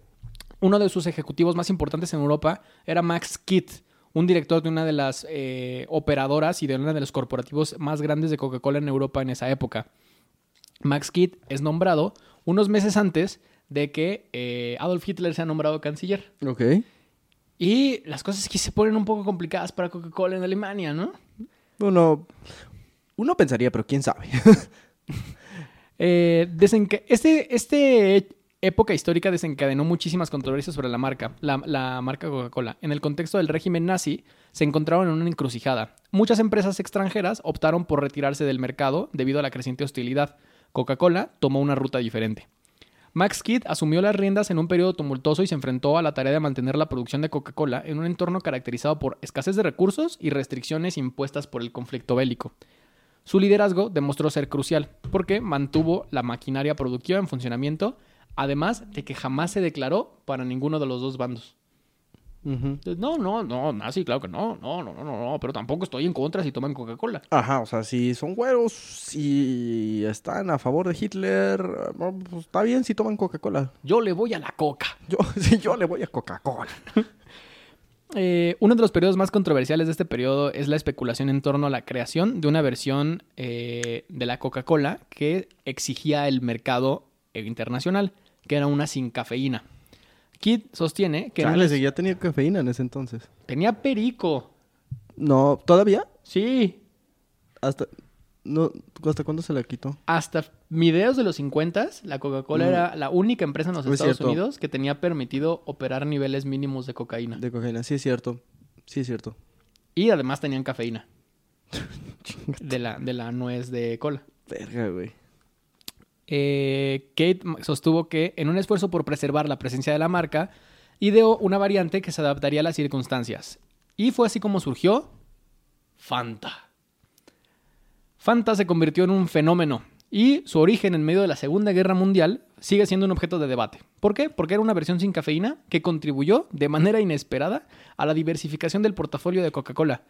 uno de sus ejecutivos más importantes en Europa era Max Kidd, un director de una de las eh, operadoras y de uno de los corporativos más grandes de Coca-Cola en Europa en esa época. Max Kidd es nombrado unos meses antes de que eh, Adolf Hitler sea nombrado canciller. Ok. Y las cosas que se ponen un poco complicadas para Coca-Cola en Alemania, ¿no? Uno... Uno pensaría, pero quién sabe. Eh, este, este época histórica desencadenó muchísimas controversias sobre la marca, la, la marca Coca-Cola. En el contexto del régimen nazi, se encontraron en una encrucijada. Muchas empresas extranjeras optaron por retirarse del mercado debido a la creciente hostilidad. Coca-Cola tomó una ruta diferente. Max Kidd asumió las riendas en un periodo tumultuoso y se enfrentó a la tarea de mantener la producción de Coca-Cola en un entorno caracterizado por escasez de recursos y restricciones impuestas por el conflicto bélico. Su liderazgo demostró ser crucial porque mantuvo la maquinaria productiva en funcionamiento, además de que jamás se declaró para ninguno de los dos bandos. Entonces, No, no, no, nazi, claro que no, no, no, no, no, no, pero tampoco estoy en contra si toman Coca-Cola. Ajá, o sea, si son güeros y están a favor de Hitler, pues está bien si toman Coca-Cola. Yo le voy a la coca. Yo, sí, yo le voy a Coca-Cola. Eh, uno de los periodos más controversiales de este periodo es la especulación en torno a la creación de una versión eh, de la Coca-Cola que exigía el mercado internacional, que era una sin cafeína. Kid sostiene que no Chale, les- seguía teniendo cafeína en ese entonces. tenía perico. No, ¿todavía? Sí, Hasta... No, ¿Hasta cuándo se la quitó? hasta mediados de los 50 la Coca-Cola Mm. era la única empresa en los Es Estados. Unidos que tenía permitido operar niveles mínimos de cocaína. De cocaína, sí es cierto. Sí es cierto. Y además tenían cafeína. de, la, de la nuez de cola. Verga, güey. Eh, Kate sostuvo que, en un esfuerzo por preservar la presencia de la marca, ideó una variante que se adaptaría a las circunstancias. Y fue así como surgió Fanta. Fanta se convirtió en un fenómeno y su origen en medio de la Segunda Guerra Mundial sigue siendo un objeto de debate. ¿Por qué? Porque era una versión sin cafeína que contribuyó de manera inesperada a la diversificación del portafolio de Coca-Cola.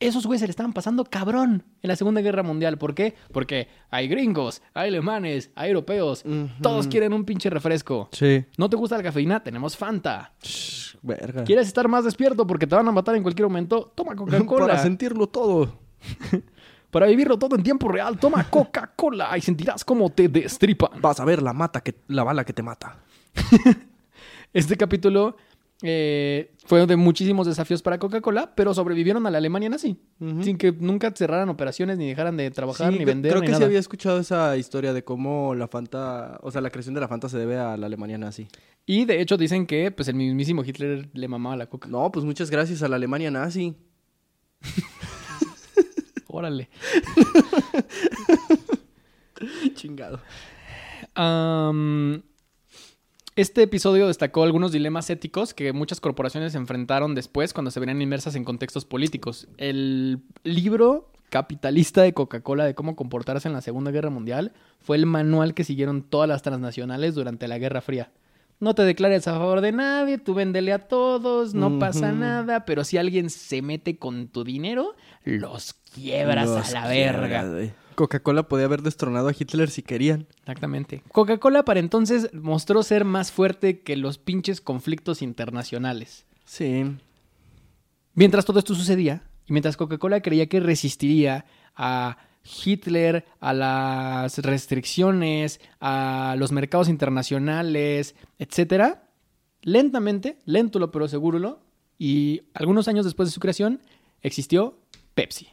Esos güeyes se le estaban pasando cabrón en la Segunda Guerra Mundial. ¿Por qué? Porque hay gringos, hay alemanes, hay europeos. Todos quieren un pinche refresco. Sí. ¿No te gusta la cafeína? Tenemos Fanta. Verga. ¿Quieres estar más despierto porque te van a matar en cualquier momento? Toma Coca-Cola. Para sentirlo todo. Para vivirlo todo en tiempo real, toma Coca-Cola y sentirás cómo te destripan. Vas a ver la mata que la bala que te mata. Este capítulo eh, fue de muchísimos desafíos para Coca-Cola, pero sobrevivieron a la Alemania nazi. Sin que nunca cerraran operaciones, ni dejaran de trabajar, Sí, ni vender, Creo ni que sí nada. había escuchado esa historia de cómo la Fanta, o sea, la creación de la Fanta se debe a la Alemania nazi. Y de hecho dicen que pues el mismísimo Hitler le mamaba la coca. No, pues muchas gracias a la Alemania nazi. Órale. Chingado. Am, este episodio destacó algunos dilemas éticos que muchas corporaciones enfrentaron después cuando se venían inmersas en contextos políticos. El libro capitalista de Coca-Cola de cómo comportarse en la Segunda Guerra Mundial fue el manual que siguieron todas las transnacionales durante la Guerra Fría. No te declares a favor de nadie, tú véndele a todos, no pasa nada, pero si alguien se mete con tu dinero, los quiebras Los a la quiebra, verga. Coca-Cola podía haber destronado a Hitler si querían. Exactamente. Coca-Cola para entonces mostró ser más fuerte que los pinches conflictos internacionales. Sí. Mientras todo esto sucedía, y mientras Coca-Cola creía que resistiría a Hitler, a las restricciones, a los mercados internacionales, etcétera, lentamente, léntolo pero seguro, y algunos años después de su creación, existió Pepsi.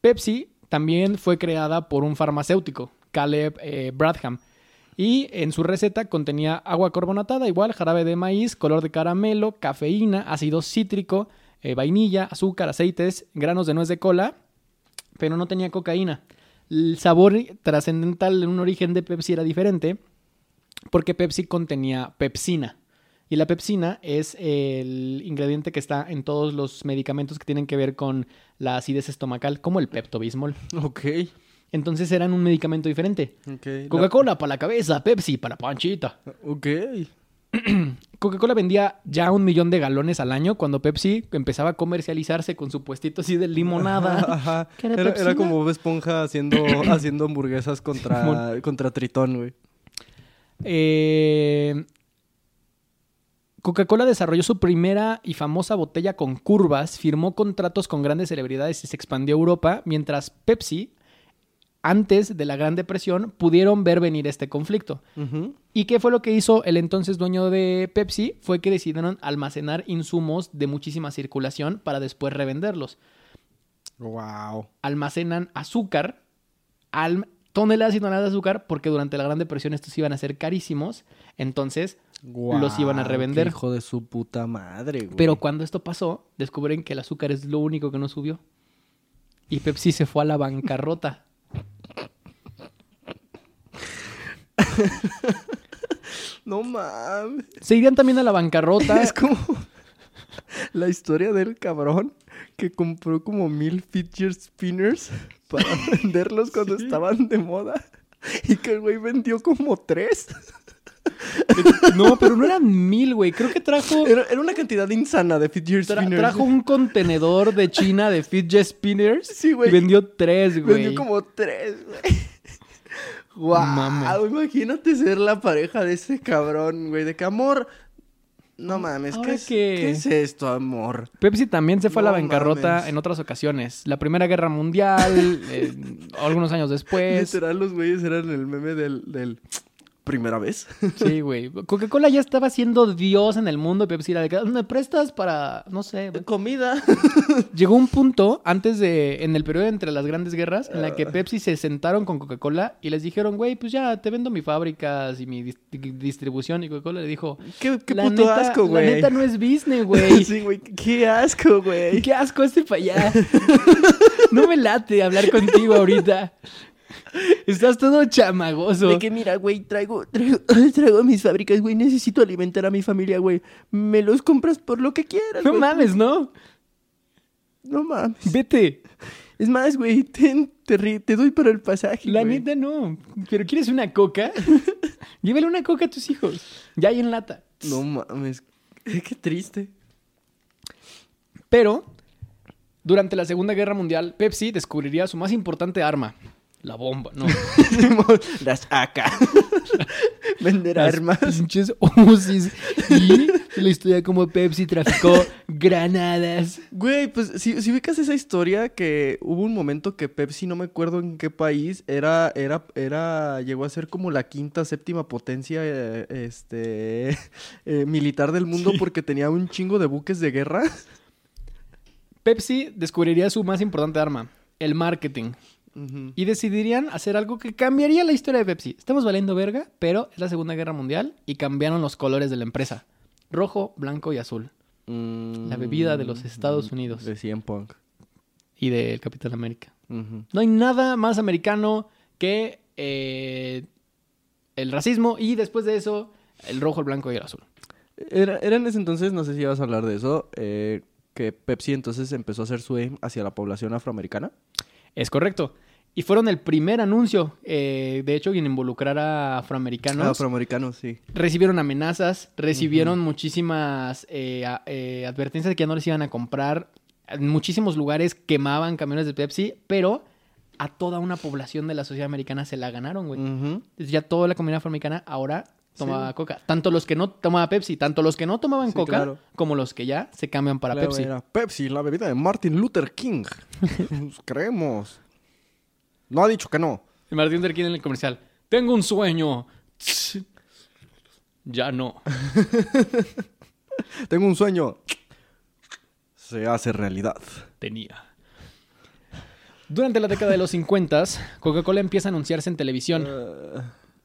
Pepsi también fue creada por un farmacéutico, Caleb eh, Bradham, y en su receta contenía agua carbonatada, igual, jarabe de maíz, color de caramelo, cafeína, ácido cítrico, eh, vainilla, azúcar, aceites, granos de nuez de cola, pero no tenía cocaína. El sabor trascendental en un origen de Pepsi era diferente porque Pepsi contenía pepsina. Y la pepsina es el ingrediente que está en todos los medicamentos que tienen que ver con la acidez estomacal, como el Pepto-Bismol. Ok. Entonces eran un medicamento diferente. okay. La- Coca-Cola para la cabeza, Pepsi para la panchita. Ok. Coca-Cola vendía ya un millón de galones al año cuando Pepsi empezaba a comercializarse con su puestito así de limonada. Ajá. ¿Qué era Era, como Bob Esponja haciendo, haciendo hamburguesas contra, contra Tritón, güey. Eh, Coca-Cola desarrolló su primera y famosa botella con curvas, firmó contratos con grandes celebridades y se expandió a Europa, mientras Pepsi, antes de la Gran Depresión, pudieron ver venir este conflicto. ¿Y qué fue lo que hizo el entonces dueño de Pepsi? Fue que decidieron almacenar insumos de muchísima circulación para después revenderlos. Wow. Almacenan azúcar, al- toneladas y toneladas de azúcar, porque durante la Gran Depresión estos iban a ser carísimos. Entonces, Los iban a revender. hijo de su puta madre, güey. pero cuando esto pasó, descubren que el azúcar es lo único que no subió. Y Pepsi se fue a la bancarrota. No mames. Se irían también a la bancarrota. Es como la historia del cabrón que compró como mil fidget spinners para venderlos cuando estaban de moda. Y que el güey vendió como tres. No, pero no eran mil, güey. Creo que trajo. Era, era una cantidad insana de fidget tra- spinners. trajo un contenedor de China de fidget spinners. Sí, güey. Y vendió tres, güey. Vendió como tres, güey. Wow, Mames. imagínate ser la pareja de ese cabrón, güey. De que amor. No mames, Ahora ¿qué es, que- ¿qué es esto, amor? Pepsi también se fue a la bancarrota mames. en otras ocasiones. La Primera Guerra Mundial, eh, algunos años después. Literal, los güeyes eran el meme del, del primera vez. Sí, güey. Coca-Cola ya estaba siendo Dios en el mundo y Pepsi era de que me prestas para, no sé. güey". Comida. Llegó un punto antes de, en el periodo entre las grandes guerras, en la que Pepsi se sentaron con Coca-Cola y les dijeron, güey, pues ya te vendo mis fábricas y mi dis- distribución. Y Coca-Cola le dijo, Qué, qué puto neta, asco, güey. La neta no es business, güey. sí, güey. Qué asco, güey. Qué asco este para allá. no me late hablar contigo ahorita. Estás todo chamagoso. De que mira, güey, traigo, traigo, traigo mis fábricas, güey, necesito alimentar a mi familia, güey. Me los compras por lo que quieras, No güey. mames, ¿no? No mames. Vete. Es más, güey, ten- te, te doy para el pasaje, La güey. neta no. ¿Pero quieres una coca? Llévale una coca a tus hijos. Ya hay en lata. No mames. Qué triste. Pero, durante la Segunda Guerra Mundial, Pepsi descubriría su más importante arma. La bomba, ¿no? Las AK. Vender Las armas. pinches Uzis. Y la historia como Pepsi traficó granadas. Güey, pues si, si ubicas esa historia que hubo un momento que Pepsi, no me acuerdo en qué país, era, era, era, llegó a ser como la quinta, séptima potencia eh, este, eh, militar del mundo porque tenía un chingo de buques de guerra. Pepsi descubriría su más importante arma, el marketing. Y decidirían hacer algo que cambiaría la historia de Pepsi. Estamos valiendo verga, pero es la Segunda Guerra Mundial y cambiaron los colores de la empresa. Rojo, blanco y azul. La bebida de los Estados Unidos. De 100 Punk. Y del Capitán América. No hay nada más americano que eh, el racismo y después de eso el rojo, el blanco y el azul. Era, era en ese entonces, no sé si ibas a hablar de eso, eh, que Pepsi entonces empezó a hacer su aim hacia la población afroamericana. Es correcto. Y fueron el primer anuncio, eh, de hecho, en involucrar a afroamericanos. Afroamericanos, sí. recibieron amenazas, recibieron muchísimas eh, a- eh, advertencias de que ya no les iban a comprar. En muchísimos lugares quemaban camiones de Pepsi, pero a toda una población de la sociedad americana se la ganaron, güey. Ya toda la comunidad afroamericana ahora tomaba Sí. coca. Tanto los que no tomaba Pepsi, tanto los que no tomaban Sí, coca, claro. como los que ya se cambian para Claro, Pepsi. era Pepsi, la bebida de Martin Luther King. Creemos. No ha dicho que no. El Luther King en el comercial. Tengo un sueño. Ya no. Tengo un sueño. Se hace realidad. tenía. Durante la década de los 50, Coca-Cola empieza a anunciarse en televisión.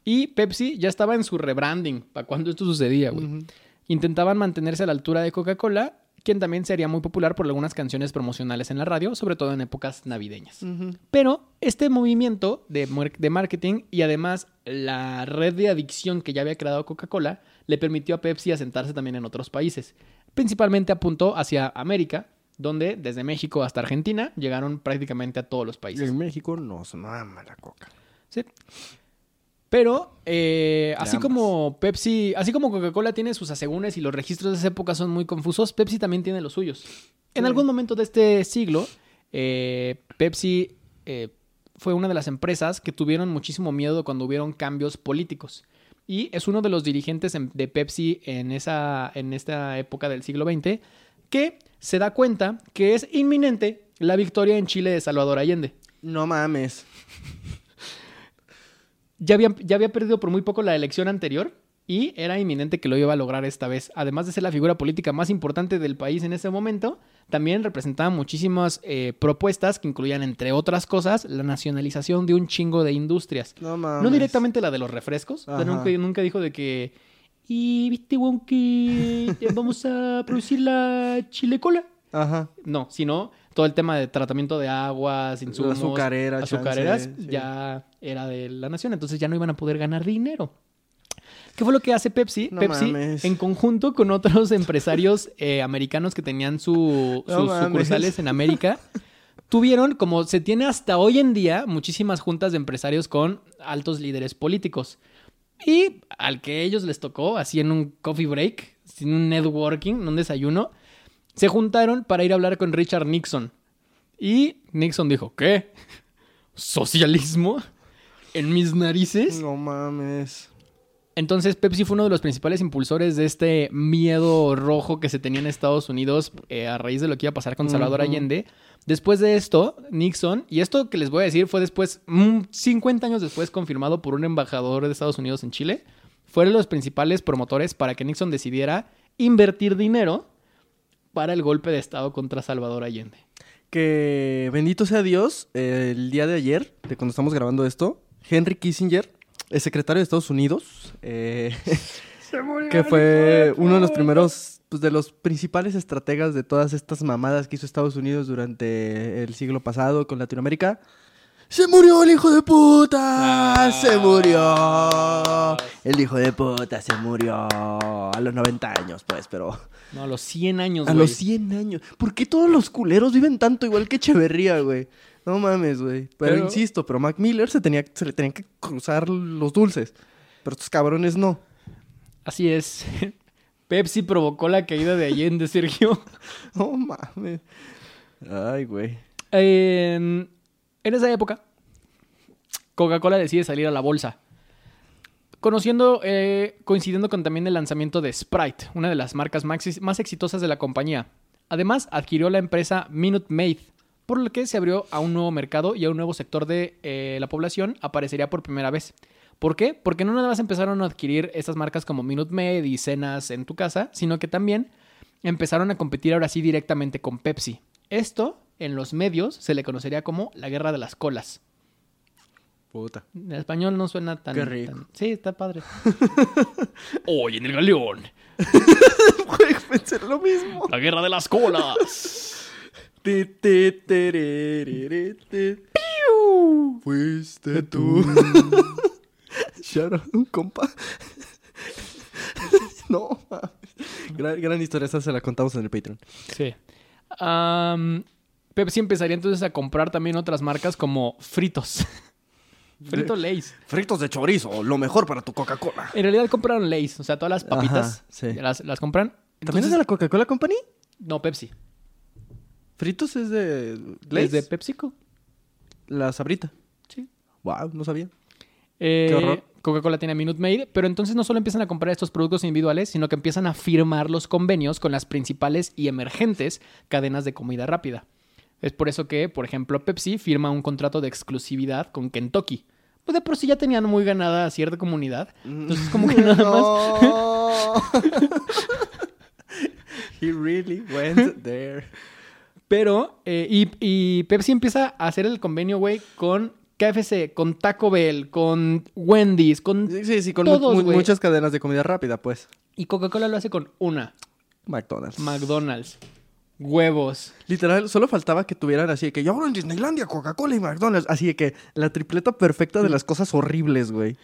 Y Pepsi ya estaba en su rebranding para cuando esto sucedía, güey. Intentaban mantenerse a la altura de Coca-Cola, quien también sería muy popular por algunas canciones promocionales en la radio, sobre todo en épocas navideñas. Pero este movimiento de marketing y además la red de adicción que ya había creado Coca-Cola le permitió a Pepsi asentarse también en otros países. Principalmente apuntó hacia América, donde desde México hasta Argentina llegaron prácticamente a todos los países. En México nos mama la coca. Sí. Pero, eh, así como Pepsi, así como Coca-Cola tiene sus asegúnes y los registros de esa época son muy confusos, Pepsi también tiene los suyos. En Sí. algún momento de este siglo, eh, Pepsi eh, fue una de las empresas que tuvieron muchísimo miedo cuando hubieron cambios políticos. Y es uno de los dirigentes en- de Pepsi en, esa, en esta época del siglo XX que se da cuenta que es inminente la victoria en Chile de Salvador Allende. No mames. Ya había, ya había perdido por muy poco la elección anterior y era inminente que lo iba a lograr esta vez. Además de ser la figura política más importante del país en ese momento, también representaba muchísimas eh, propuestas que incluían, entre otras cosas, la nacionalización de un chingo de industrias. No mames. No directamente la de los refrescos. o sea, Ajá. nunca, nunca dijo de que... Y viste, weón, que vamos a producir la chilecola. Ajá. No, sino todo el tema de tratamiento de aguas, insumos, Azucarera, azucareras, chance, sí. ya era de la nación, entonces ya no iban a poder ganar dinero. ¿Qué fue lo que hace Pepsi? No Pepsi, mames. en conjunto con otros empresarios eh, americanos que tenían su- sus sucursales en América, tuvieron, como se tiene hasta hoy en día, muchísimas juntas de empresarios con altos líderes políticos. Y al que ellos les tocó, así en un coffee break, sin un networking, en un desayuno, se juntaron para ir a hablar con Richard Nixon. Y Nixon dijo, ¿qué? ¿Socialismo? ¿En mis narices? No mames. Entonces Pepsi fue uno de los principales impulsores de este miedo rojo que se tenía en Estados Unidos eh, a raíz de lo que iba a pasar con Salvador. Allende. Después de esto, Nixon, y esto que les voy a decir fue después, mm, 50 años después, confirmado por un embajador de Estados Unidos en Chile, fueron los principales promotores para que Nixon decidiera invertir dinero para el golpe de Estado contra Salvador Allende. Que bendito sea Dios, eh, el día de ayer, de cuando estamos grabando esto, Henry Kissinger, el secretario de Estados Unidos, eh, que fue uno de los primeros, pues de los principales estrategas de todas estas mamadas que hizo Estados Unidos durante el siglo pasado con Latinoamérica. ¡Se murió el hijo de puta! Ah. ¡Se murió! El hijo de puta se murió a los 90 años, pues, pero... No, a los 100 años, A güey. los 100 años. ¿Por qué todos los culeros viven tanto igual que Echeverría, güey? No mames, güey. Pero, Pero- insisto, pero Mac Miller se, tenía, se le tenían que cruzar los dulces. Pero estos cabrones no. Así es. Pepsi provocó la caída de Allende, Sergio. No mames. Ay, güey. En, en esa época, Coca-Cola decide salir a la bolsa. Conociendo, eh, coincidiendo con también el lanzamiento de Sprite, una de las marcas más, exitosas de la compañía. Además, adquirió la empresa Minute Maid, por lo que se abrió a un nuevo mercado y a un nuevo sector de eh, la población aparecería por primera vez. ¿Por qué? Porque no nada más empezaron a adquirir estas marcas como Minute Maid y cenas en tu casa, sino que también empezaron a competir ahora sí directamente con Pepsi. Esto, en los medios, se le conocería como la guerra de las colas. Puta. En español no suena tan... Qué rico. tan- Sí, está padre. Hoy en el galeón, pensé lo mismo. la guerra de las colas. Ti. Fuiste tú. Out, un compa. no. Gran, gran historia, esa se la contamos en el Patreon. Sí. Am, Pepsi empezaría entonces a comprar también otras marcas como Fritos. Frito Lays. Fritos de chorizo, lo mejor para tu Coca-Cola. En realidad compraron Lays, o sea, todas las papitas Ajá, sí. las, las compran. ¿También es de la Coca-Cola Company? No, Pepsi. Fritos es de... ¿Es de Lay's? PepsiCo? La sabrita. Sí. Wow, no sabía. Eh, Qué horror. Coca-Cola tiene Minute Maid, pero entonces no solo empiezan a comprar estos productos individuales, sino que empiezan a firmar los convenios con las principales y emergentes cadenas de comida rápida. Es por eso que, por ejemplo, Pepsi firma un contrato de exclusividad con Kentucky. Pues de por sí ya tenían muy ganada cierta comunidad. Entonces, como que nada más. He really went there. Pero, eh, y, y Pepsi empieza a hacer el convenio, güey, con KFC, con Taco Bell, con Wendy's, con. Sí, sí, sí, con Todos, mu- muchas cadenas de comida rápida, pues. Y Coca-Cola lo hace con una. McDonald's. McDonald's. Huevos. Literal, solo faltaba que tuvieran así de que yo abro en Disneylandia, Coca-Cola y McDonald's. Así de que la tripleta perfecta de las cosas horribles, güey.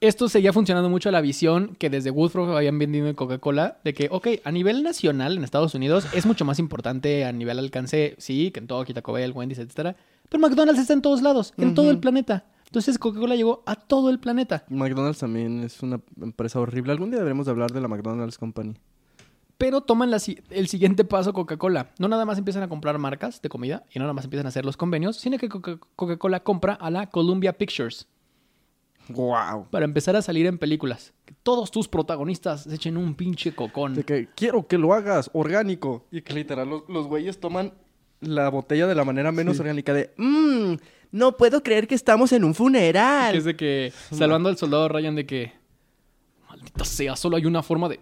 Esto seguía funcionando mucho a la visión que desde Woodford habían vendido en Coca-Cola, de que, ok, a nivel nacional en Estados Unidos es mucho más importante a nivel alcance, sí, que en todo, Taco Bell, Wendy's, etcétera. Pero McDonald's está en todos lados, en todo el planeta. Entonces Coca-Cola llegó a todo el planeta. McDonald's también es una empresa horrible. Algún día deberíamos de hablar de la McDonald's Company. Pero toman la el siguiente paso Coca-Cola. No nada más empiezan a comprar marcas de comida y no nada más empiezan a hacer los convenios, sino que Coca- Coca-Cola compra a la Columbia Pictures Wow. para empezar a salir en películas. Que todos tus protagonistas se echen un pinche cocón. De que quiero que lo hagas orgánico. Y que literal los, los güeyes toman la botella de la manera menos Sí. orgánica de... Mmm, no puedo creer que estamos en un funeral. Que es de que, salvando al soldado Ryan, de que, maldita sea, solo hay una forma de...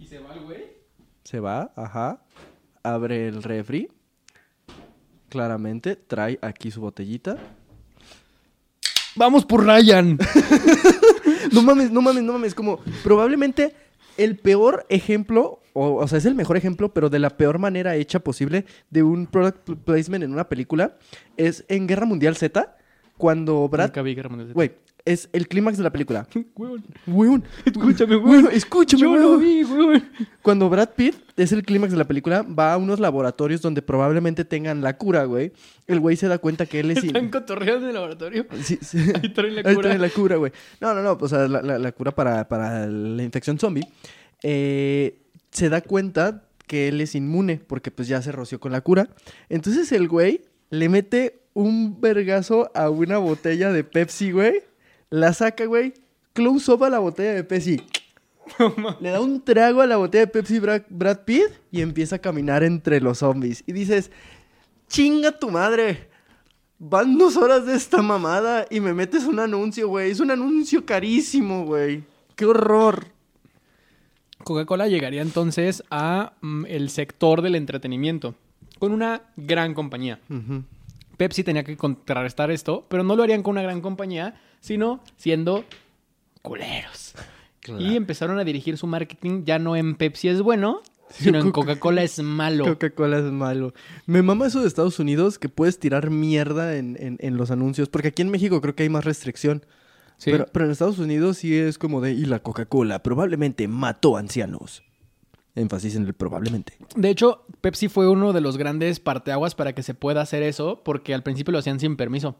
Y se va el güey. Se va, ajá. Abre el refri. Claramente trae aquí su botellita. Vamos por Ryan. No mames, no mames, no mames. Como probablemente el peor ejemplo, o, o sea, es el mejor ejemplo, pero de la peor manera hecha posible de un product pl- placement en una película, es en Guerra Mundial Z, cuando Brad... Nunca vi Guerra Mundial Z. Güey, es el clímax de la película. Weón, Weón, Escúchame, weón, weón. escúchame, Yo lo weón. vi, weón. Cuando Brad Pitt es el clímax de la película, va a unos laboratorios donde probablemente tengan la cura, güey. El güey se da cuenta que él es... in- Están cotorreando en el laboratorio. Sí, sí. Ahí traen la Ahí cura. traen la cura, güey. No, no, no, o sea, la, la- la cura para, para la infección zombie. Eh, se da cuenta que él es inmune porque pues ya se roció con la cura. Entonces el güey le mete un vergazo a una botella de Pepsi, güey. La saca, güey. Close up a la botella de Pepsi. Le da un trago a la botella de Pepsi Brad, Brad Pitt y empieza a caminar entre los zombies. Y dices, chinga tu madre. Van dos horas de esta mamada y me metes un anuncio, güey. Es un anuncio carísimo, güey. Qué horror. Coca-Cola llegaría entonces a mm, el sector del entretenimiento con una gran compañía. Pepsi tenía que contrarrestar esto, pero no lo harían con una gran compañía, sino siendo culeros. Y empezaron a dirigir su marketing ya no en Pepsi es bueno, sino en Coca- Coca-Cola es malo. Coca-Cola es malo. Me mama eso de Estados Unidos que puedes tirar mierda en, en- en los anuncios. Porque aquí en México creo que hay más restricción. Sí. Pero, pero en Estados Unidos sí es como de, y la Coca-Cola probablemente mató ancianos. Énfasis en el probablemente. De hecho, Pepsi fue uno de los grandes parteaguas para que se pueda hacer eso, porque al principio lo hacían sin permiso.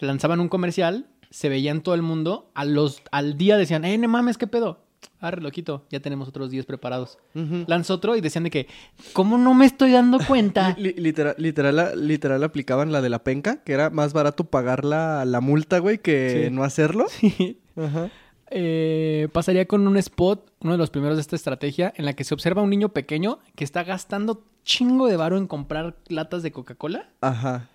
Lanzaban un comercial, se veía en todo el mundo, a los, al día decían, eh, no mames, ¿qué pedo? Ah, loquito, ya tenemos otros 10 preparados. Ujú. Lanzó otro y decían de que, ¿cómo no me estoy dando cuenta? Li- literal, literal, literal aplicaban la de la penca, que era más barato pagar la, la multa, güey, que Sí. no hacerlo. Sí. Ajá. Eh, pasaría con un spot, uno de los primeros de esta estrategia, en la que se observa a un niño pequeño que está gastando chingo de varo en comprar latas de Coca-Cola Ajá.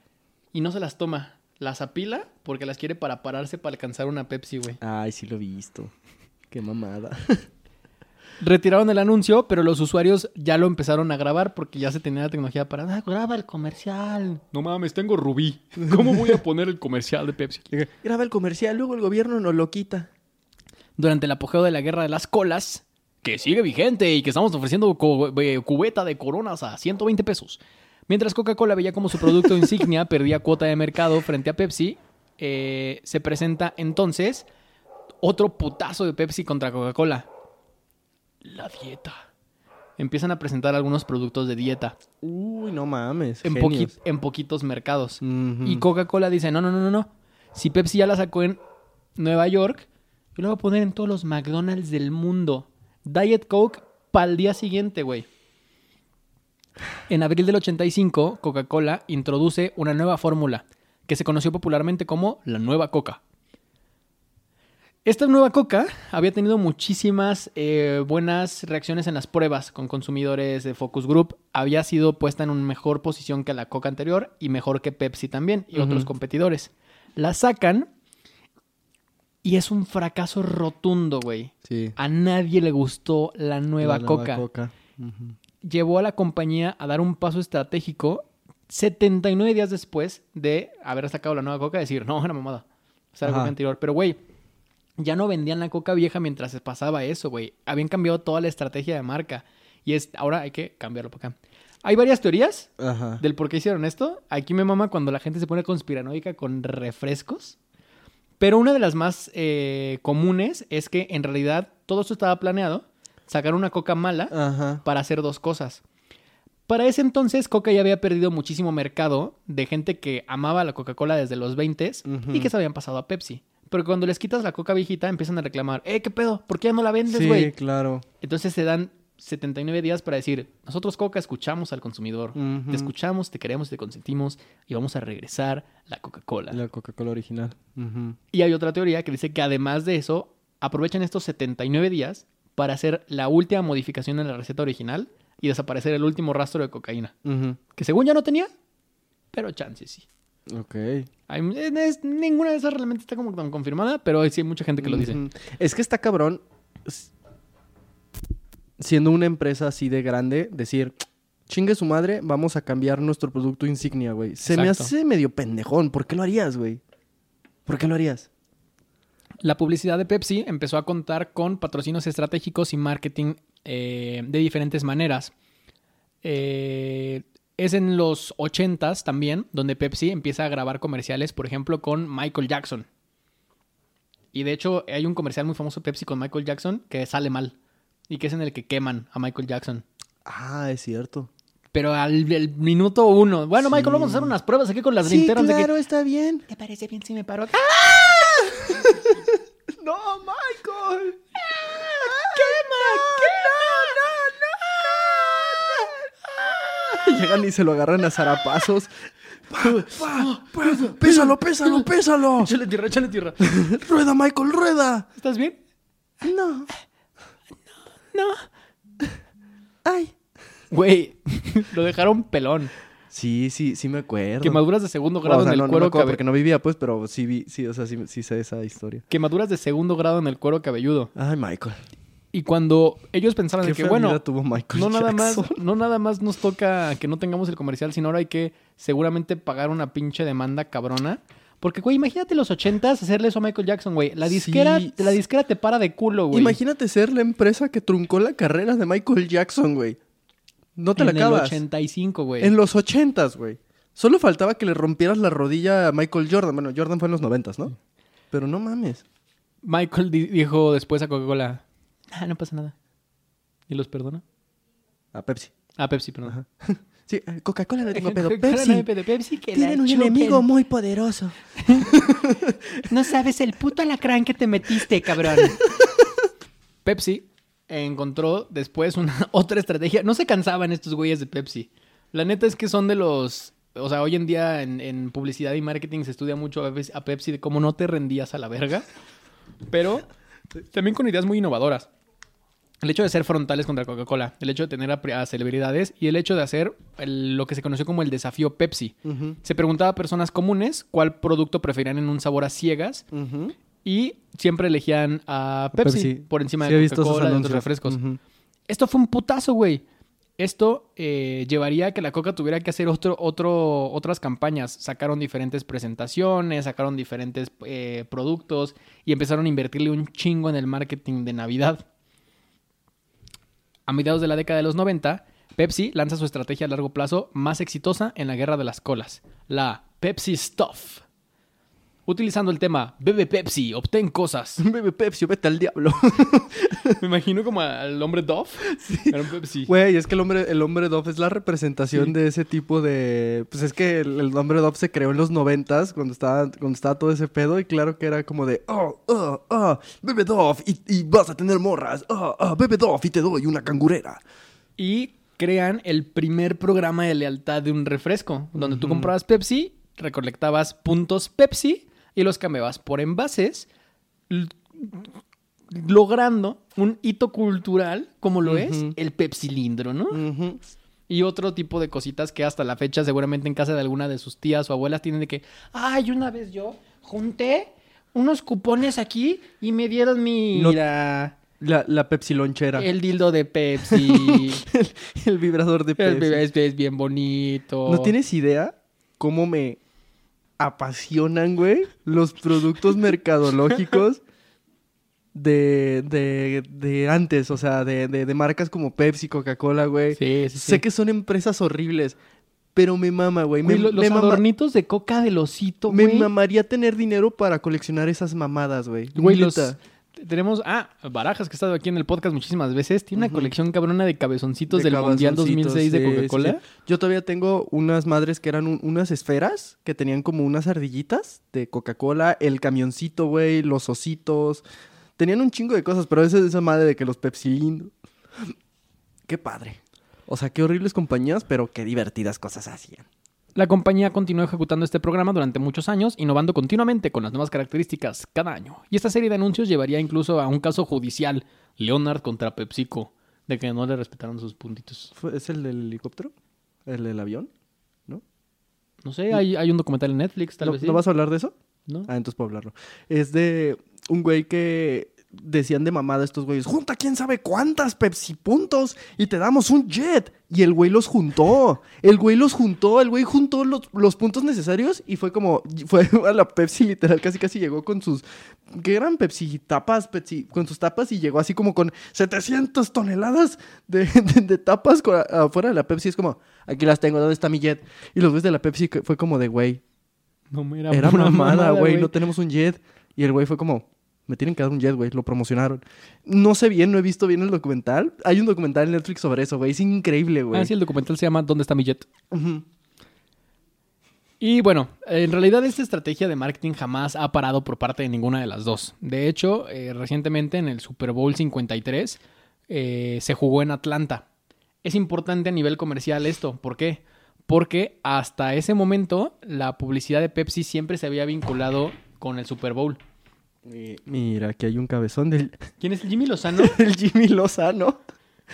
y no se las toma. Las apila porque las quiere para pararse para alcanzar una Pepsi, güey. Ay, sí lo he visto. Qué mamada. Retiraron el anuncio, pero los usuarios ya lo empezaron a grabar porque ya se tenía la tecnología para. "Ah, graba el comercial. No mames, tengo Rubí. ¿Cómo voy a poner el comercial de Pepsi? Graba el comercial, luego el gobierno nos lo quita. Durante el apogeo de la guerra de las colas, que sigue vigente y que estamos ofreciendo eh, cubeta de coronas a 120 pesos. Mientras Coca-Cola veía como su producto insignia perdía cuota de mercado frente a Pepsi, eh, se presenta entonces otro putazo de Pepsi contra Coca-Cola. La dieta. Empiezan a presentar algunos productos de dieta Uy, no mames. en, genios. poqui- en poquitos mercados. Y Coca-Cola dice, no, no, no, no, no. Si Pepsi ya la sacó en Nueva York, yo la voy a poner en todos los McDonald's del mundo. Diet Coke para el día siguiente, güey. En abril del 85, Coca-Cola introduce una nueva fórmula que se conoció popularmente como la nueva Coca. Esta nueva Coca había tenido muchísimas eh, buenas reacciones en las pruebas con consumidores de Focus Group. Había sido puesta en una mejor posición que la Coca anterior y mejor que Pepsi también y otros competidores. La sacan y es un fracaso rotundo, güey. Sí. A nadie le gustó la nueva La Coca. Ujú. Llevó a la compañía a dar un paso estratégico 79 días después de haber sacado la nueva Coca y decir, no, era mamada. O sea. Coca anterior. Pero, güey, ya no vendían la Coca vieja mientras se pasaba eso, güey. Habían cambiado toda la estrategia de marca. Y es, ahora hay que cambiarlo por acá. Hay varias teorías Ajá. del por qué hicieron esto. Aquí me mama cuando la gente se pone conspiranoica con refrescos. Pero una de las más eh, comunes es que en realidad todo esto estaba planeado. Sacar una coca mala Ajá. para hacer dos cosas. Para ese entonces, Coca ya había perdido muchísimo mercado de gente que amaba la Coca-Cola desde los 20 Ujú. y que se habían pasado a Pepsi. Pero cuando les quitas la Coca viejita, empiezan a reclamar, eh, ¿qué pedo? ¿Por qué ya no la vendes, Sí, güey? claro. Entonces se dan 79 días para decir, nosotros Coca escuchamos al consumidor, te escuchamos, te queremos, te consentimos y vamos a regresar la Coca-Cola. La Coca-Cola original. Y hay otra teoría que dice que además de eso, aprovechan estos 79 días para hacer la última modificación en la receta original y desaparecer el último rastro de cocaína. Que según ya no tenía, pero chance sí. Ok. Hay- es- ninguna de esas realmente está como tan confirmada, pero sí hay mucha gente que lo dice. Es que está cabrón. Siendo una empresa así de grande, decir, chingue su madre, vamos a cambiar nuestro producto insignia, güey. Se me hace medio pendejón. ¿Por qué lo harías, güey? ¿Por qué lo harías? La publicidad de Pepsi empezó a contar con patrocinios estratégicos y marketing eh, de diferentes maneras. Eh, es en los 80s también donde Pepsi empieza a grabar comerciales, por ejemplo, con Michael Jackson. Y de hecho, hay un comercial muy famoso de Pepsi con Michael Jackson que sale mal. Y que es en el que queman a Michael Jackson. Ah, es cierto. Pero al el minuto uno. Bueno, Michael, vamos a hacer unas pruebas aquí con las Sí, linternas. de que- claro, está bien. ¿Te parece bien si me paro acá? No, Michael. Llegan y se lo agarran a zarapazos. Pa, pa, pésalo, pésalo, pésalo. Échale tierra, échale tierra. Rueda, Michael, rueda. ¿Estás bien? No. No. Ay. Güey, lo dejaron pelón. Sí, sí, sí me acuerdo. Quemaduras de segundo grado O sea, en el no, no cuero acuerdo cabe- porque no vivía, pues, pero sí vi, sí, o sea, sí, sí sé esa historia. Quemaduras de segundo grado en el cuero cabelludo. Ay, Michael. Y cuando ellos pensaban que, bueno, vida tuvo Michael no nada más, no nada más nos toca que no tengamos el comercial, sino ahora hay que seguramente pagar una pinche demanda cabrona. Porque, güey, imagínate los ochentas hacerle eso a Michael Jackson, güey. La disquera, Sí. la disquera te para de culo, güey. Imagínate ser la empresa que truncó la carrera de Michael Jackson, güey. No te en la el acabas. 85, güey. En los ochentas, güey. Solo faltaba que le rompieras la rodilla a Michael Jordan. Bueno, Jordan fue en los noventas, ¿no? Pero no mames. Michael di- dijo después a Coca-Cola, ah, no pasa nada. ¿Y los perdona? A Pepsi. Ah, Pepsi, perdón. Sí, eh, Coca-Cola no tengo pedo. Pepsi. no pedo, Pepsi que Tienen un chupen. enemigo muy poderoso. No sabes el puto alacrán que te metiste, cabrón. Pepsi encontró después una otra estrategia. No se cansaban estos güeyes de Pepsi. La neta es que son de los... O sea, hoy en día en, en publicidad y marketing se estudia mucho a Pepsi de cómo no te rendías a la verga. Pero también con ideas muy innovadoras. El hecho de ser frontales contra Coca-Cola, el hecho de tener a, a celebridades y el hecho de hacer el- lo que se conoció como el desafío Pepsi. Se preguntaba a personas comunes cuál producto preferían en un sabor a ciegas y siempre elegían a Pepsi, Pepsi. por encima Sí, de Coca-Cola y otros refrescos. Esto fue un putazo, güey. Esto eh, llevaría a que la Coca tuviera que hacer otro, otro, otras campañas. Sacaron diferentes presentaciones, sacaron diferentes eh, productos y empezaron a invertirle un chingo en el marketing de Navidad. A mediados de la década de los 90, Pepsi lanza su estrategia a largo plazo más exitosa en la guerra de las colas, la Pepsi Stuff. Utilizando el tema Bebe Pepsi, obtén cosas. Bebe Pepsi, vete al diablo. Me imagino como al hombre Dove. Era un Pepsi. Güey, es que el hombre, el hombre Dove es la representación de ese tipo de. Pues es que el, el hombre Dove se creó en los noventas, cuando estaba, cuando estaba todo ese pedo, y claro que era como de oh, oh, oh, bebe Dove y, y vas a tener morras, oh, oh, bebe Dove y te doy una cangurera. Y crean el primer programa de lealtad de un refresco, donde tú comprabas Pepsi, recolectabas puntos Pepsi y los cambiabas por envases, logrando un hito cultural como lo es el Pepsilindro, ¿no? Y otro tipo de cositas que hasta la fecha seguramente en casa de alguna de sus tías o abuelas tienen de que, ay, una vez yo junté unos cupones aquí y me dieron mi... Mira, La, la Pepsi lonchera. El, el dildo de Pepsi. vibrador de El Pepsi. es bien bonito. ¿No tienes idea cómo me apasionan, güey, los productos mercadológicos de, de, de antes? O sea, de, de, de marcas como Pepsi, Coca-Cola, güey. Sí, sí, sí. Sé que son empresas horribles, pero me mama, güey. Me, los me mama- adornitos de coca del osito, me güey. mamaría tener dinero para coleccionar esas mamadas, güey. Güey, los... Tenemos... Ah, Barajas, que ha estado aquí en el podcast muchísimas veces. Tiene una colección cabrona de cabezoncitos De del Mundial cabezoncitos, 2006 de sí, sí, Coca-Cola. sí. Yo todavía tengo unas madres que eran un- unas esferas que tenían como unas ardillitas de Coca-Cola, el camioncito, güey, los ositos. Tenían un chingo de cosas, pero esa esa madre de que los Pepsi. Qué padre. O sea, qué horribles compañías, pero qué divertidas cosas hacían. La compañía continuó ejecutando este programa durante muchos años, innovando continuamente con las nuevas características cada año. Y esta serie de anuncios llevaría incluso a un caso judicial, Leonard contra PepsiCo, de que no le respetaron sus puntitos. ¿Fue- ¿Es el del helicóptero? ¿El del avión? No sé, hay, hay un documental en Netflix, tal ¿No, vez sí. ¿no vas a hablar de eso? ¿No? Ah, entonces puedo hablarlo. Es de un güey que decían de mamada estos güeyes, junta quién sabe cuántas Pepsi puntos y te damos un jet. Y el güey los juntó. El güey los juntó, el güey juntó los, los puntos necesarios y fue como, fue a la Pepsi literal, casi casi llegó con sus, ¿qué eran Pepsi? Tapas, Pepsi, con sus tapas y llegó así como con 700 toneladas de, de- de tapas afuera de la Pepsi. Es como, aquí las tengo, ¿dónde está mi jet? Y los güeyes de la Pepsi fue como de, güey, No era, era mamada, güey. No tenemos un jet. Y el güey fue como, Me tienen que dar un jet, güey. Lo promocionaron. No sé bien, no he visto bien el documental. Hay un documental en Netflix sobre eso, güey. Es increíble, güey. Ah, sí, el documental se llama ¿Dónde está mi jet? Y bueno, en realidad esta estrategia de marketing jamás ha parado por parte de ninguna de las dos. De hecho, eh, recientemente en el Super Bowl 53 eh, se jugó en Atlanta. Es importante a nivel comercial esto. ¿Por qué? Porque hasta ese momento la publicidad de Pepsi siempre se había vinculado con el Super Bowl. Mi- Mira, aquí hay un cabezón del, ¿Quién es el Jimmy Lozano? del Jimmy Lozano.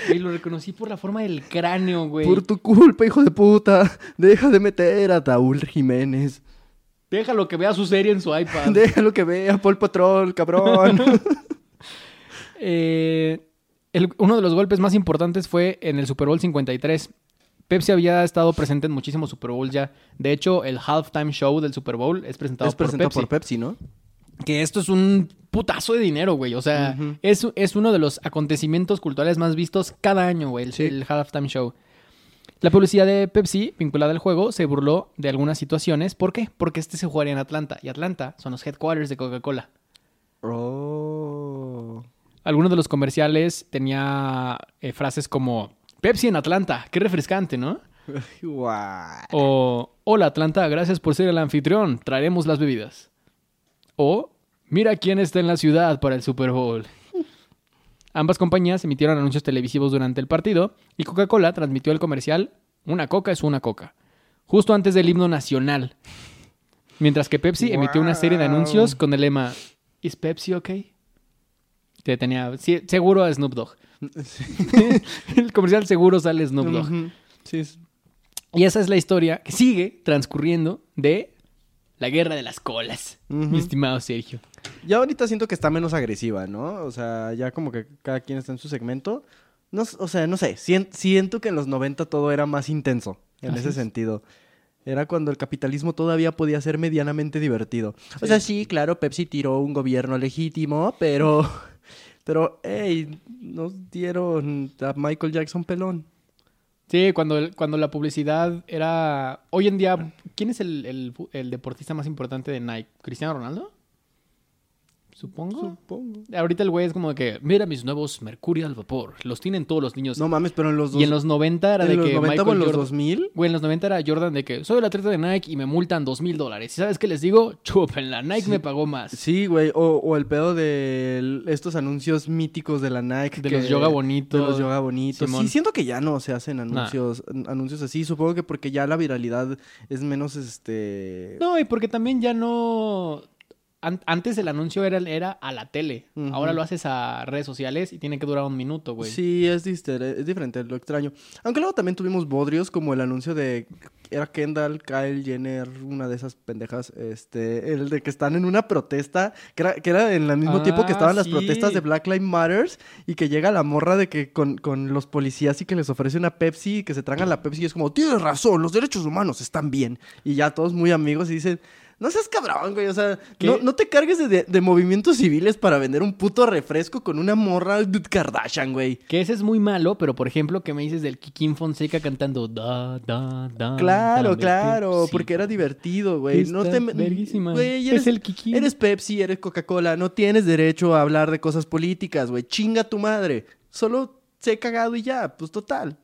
Y lo reconocí por la forma del cráneo, güey. Por tu culpa, hijo de puta. Deja de meter a Taúl Jiménez. Déjalo que vea su serie en su iPad. Déjalo que vea Paul Patrol, cabrón. Eh, el- uno de los golpes más importantes fue en el Super Bowl 53. Pepsi había estado presente en muchísimos Super Bowl ya. De hecho, el halftime show del Super Bowl es presentado, es por, presentado Pepsi. por Pepsi, ¿no? Que esto es un putazo de dinero, güey. O sea, es, es uno de los acontecimientos culturales más vistos cada año, güey. El, Sí. el halftime show. La publicidad de Pepsi, vinculada al juego, se burló de algunas situaciones. ¿Por qué? Porque este se jugaría en Atlanta. Y Atlanta son los headquarters de Coca-Cola. Oh. Algunos de los comerciales tenía eh, frases como Pepsi en Atlanta, qué refrescante, ¿no? O Hola Atlanta, gracias por ser el anfitrión, traeremos las bebidas. O Mira quién está en la ciudad para el Super Bowl. Ambas compañías emitieron anuncios televisivos durante el partido y Coca-Cola transmitió el comercial Una coca es una coca, justo antes del himno nacional. Mientras que Pepsi emitió una serie de anuncios con el lema ¿Is Pepsi okay? Que tenía sí, seguro a Snoop Dogg. el comercial seguro sale Snoop Dogg. Sí, Y esa es la historia que sigue transcurriendo de la guerra de las colas, mi estimado Sergio. Ya ahorita siento que está menos agresiva, ¿no? O sea, ya como que cada quien está en su segmento. No, o sea, no sé, sien- siento que en los 90 todo era más intenso, en Así ese es. sentido. Era cuando el capitalismo todavía podía ser medianamente divertido. O sea, sí, claro, Pepsi tiró un gobierno legítimo, pero... Pero, hey, nos dieron a Michael Jackson pelón. Sí, cuando, cuando la publicidad era... Hoy en día, ¿quién es el, el el deportista más importante de Nike? ¿Cristiano Ronaldo? Supongo. Supongo. Ahorita el güey es como de que, mira mis nuevos Mercury al vapor, los tienen todos los niños. No mames, pero en los dos... y en los 90 era en de los que 90 o en los Jordan- 2000... Güey, en los 90 era Jordan de que soy el atleta de Nike y me multan dos mil dólares. ¿Y sabes qué les digo? Chúpenla, Nike Sí. me pagó más. Sí, güey, o, o el pedo de el- estos anuncios míticos de la Nike. De que- los yoga bonitos. De los yoga bonitos. Simón. Sí, siento que ya no se hacen anuncios, anuncios así. Supongo que porque ya la viralidad es menos, este... No, y porque también ya no... an- antes el anuncio era, era a la tele. Ahora lo haces a redes sociales y tiene que durar un minuto, güey. Sí, es, es diferente, lo extraño. Aunque luego también tuvimos bodrios como el anuncio de... Era Kendall, Kyle Jenner, una de esas pendejas, este, el de que están en una protesta, que era, que era en el mismo tiempo que Ah, estaban las protestas de Black Lives Matters y que llega la morra de que con, con los policías y que les ofrece una Pepsi y que se tragan la Pepsi y es como, tienes razón, los derechos humanos están bien. Y ya todos muy amigos y dicen, no seas cabrón, güey, o sea, no, no te cargues de, de- movimientos civiles para vender un puto refresco con una morra de Kardashian, güey. Que ese es muy malo, pero por ejemplo, que me dices del Kikín Fonseca cantando da, da, da. Claro, claro, Pepsi. porque era divertido, güey. No te verguísima. güey, Es eres, el Kikín. eres Pepsi, eres Coca-Cola, no tienes derecho a hablar de cosas políticas, güey. Chinga tu madre. Solo sé cagado y ya, pues total.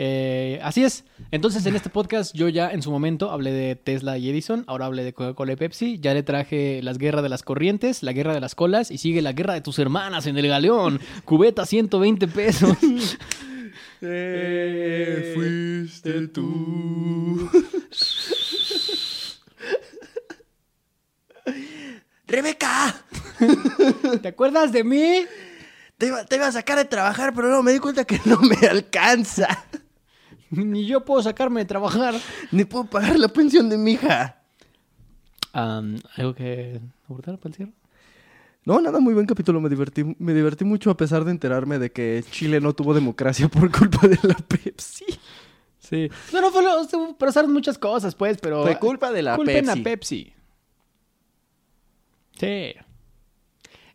Eh, así es. Entonces, en este podcast, yo ya en su momento hablé de Tesla y Edison. Ahora hablé de Coca-Cola y Pepsi. Ya le traje las guerras de las corrientes, la guerra de las colas. Y sigue la guerra de tus hermanas en el galeón. Cubeta 120 pesos. Eh, fuiste tú. Rebeca, ¿Te acuerdas de mí? te iba, te iba a sacar de trabajar, pero no me di cuenta que no me alcanza. Ni yo puedo sacarme de trabajar. Ni puedo pagar la pensión de mi hija. ¿Algo que abortar para el cierre? No, nada, muy buen capítulo. Me divertí, me divertí mucho a pesar de enterarme de que Chile no tuvo democracia por culpa de la Pepsi. Sí. No, no, fue lo- pasaron muchas cosas, pues, pero... Fue culpa de la Culpen Pepsi. a Pepsi. Sí.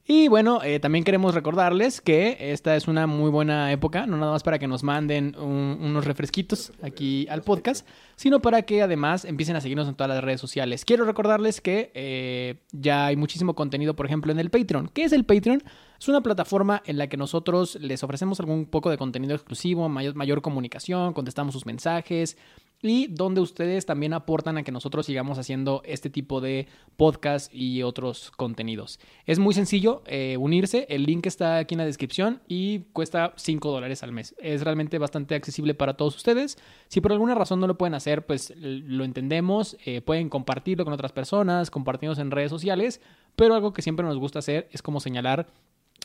Y bueno, eh, también queremos recordarles que esta es una muy buena época, no nada más para que nos manden un- unos refresquitos aquí al podcast, sino para que además empiecen a seguirnos en todas las redes sociales. Quiero recordarles que eh, ya hay muchísimo contenido, por ejemplo, en el Patreon. ¿Qué es el Patreon? Es una plataforma en la que nosotros les ofrecemos algún poco de contenido exclusivo, mayor comunicación, contestamos sus mensajes y donde ustedes también aportan a que nosotros sigamos haciendo este tipo de podcast y otros contenidos. Es muy sencillo eh, unirse, el link está aquí en la descripción y cuesta 5 dólares al mes. Es realmente bastante accesible para todos ustedes. Si por alguna razón no lo pueden hacer, pues lo entendemos, eh, pueden compartirlo con otras personas, compartirnos en redes sociales, pero algo que siempre nos gusta hacer es como señalar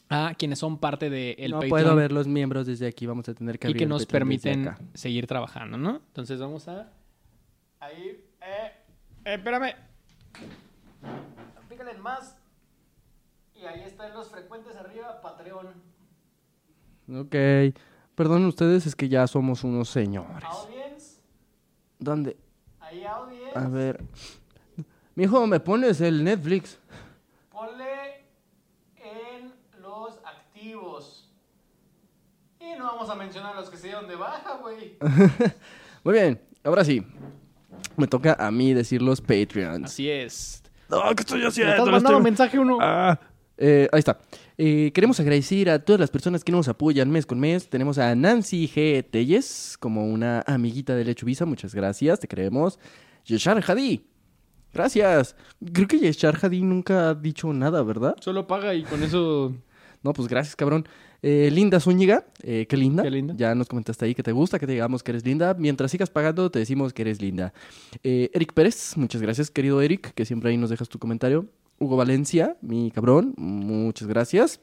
a quienes son parte del el no Patreon puedo ver los miembros desde aquí, vamos a tener que y abrir que el nos Patreon permiten seguir trabajando, ¿no? Entonces vamos a... Ahí... Eh, eh, espérame. Pícale en más. Y ahí están los frecuentes arriba, Patreon. Ok. Perdonen ustedes, es que ya somos unos señores. Audience. ¿Dónde? Ahí audience. A ver. Mijo, ¿me pones el Netflix? Ponle en los activos. Y no vamos a mencionar los que se dieron de baja, güey. Muy bien, ahora sí. Me toca a mí decir los Patreons. Así es. No, ¿qué estoy Me haciendo? estás mandando estoy- mensaje uno. Ah, eh, ahí está. Eh, queremos agradecer a todas las personas que nos apoyan mes con mes. Tenemos a Nancy G. Telles como una amiguita de Lechuvisa. Muchas gracias, te queremos. Yeshar Hadi. Gracias. Creo que Yeshar Hadi nunca ha dicho nada, ¿verdad? Solo paga y con eso... No, pues gracias, cabrón. Eh, linda Zúñiga, eh, qué linda. Qué linda. Ya nos comentaste ahí que te gusta, que te digamos que eres linda. Mientras sigas pagando, te decimos que eres linda. Eh, Eric Pérez, muchas gracias, querido Eric, que siempre ahí nos dejas tu comentario. Hugo Valencia, mi cabrón, muchas gracias.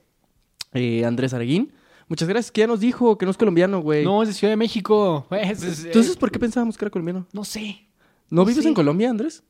Eh, Andrés Areguín, muchas gracias, que ya nos dijo que no es colombiano, güey. No, es de Ciudad de México. Es- es- Entonces, ¿por qué pensábamos que era colombiano? No sé. ¿No No vives sé. en Colombia, Andrés?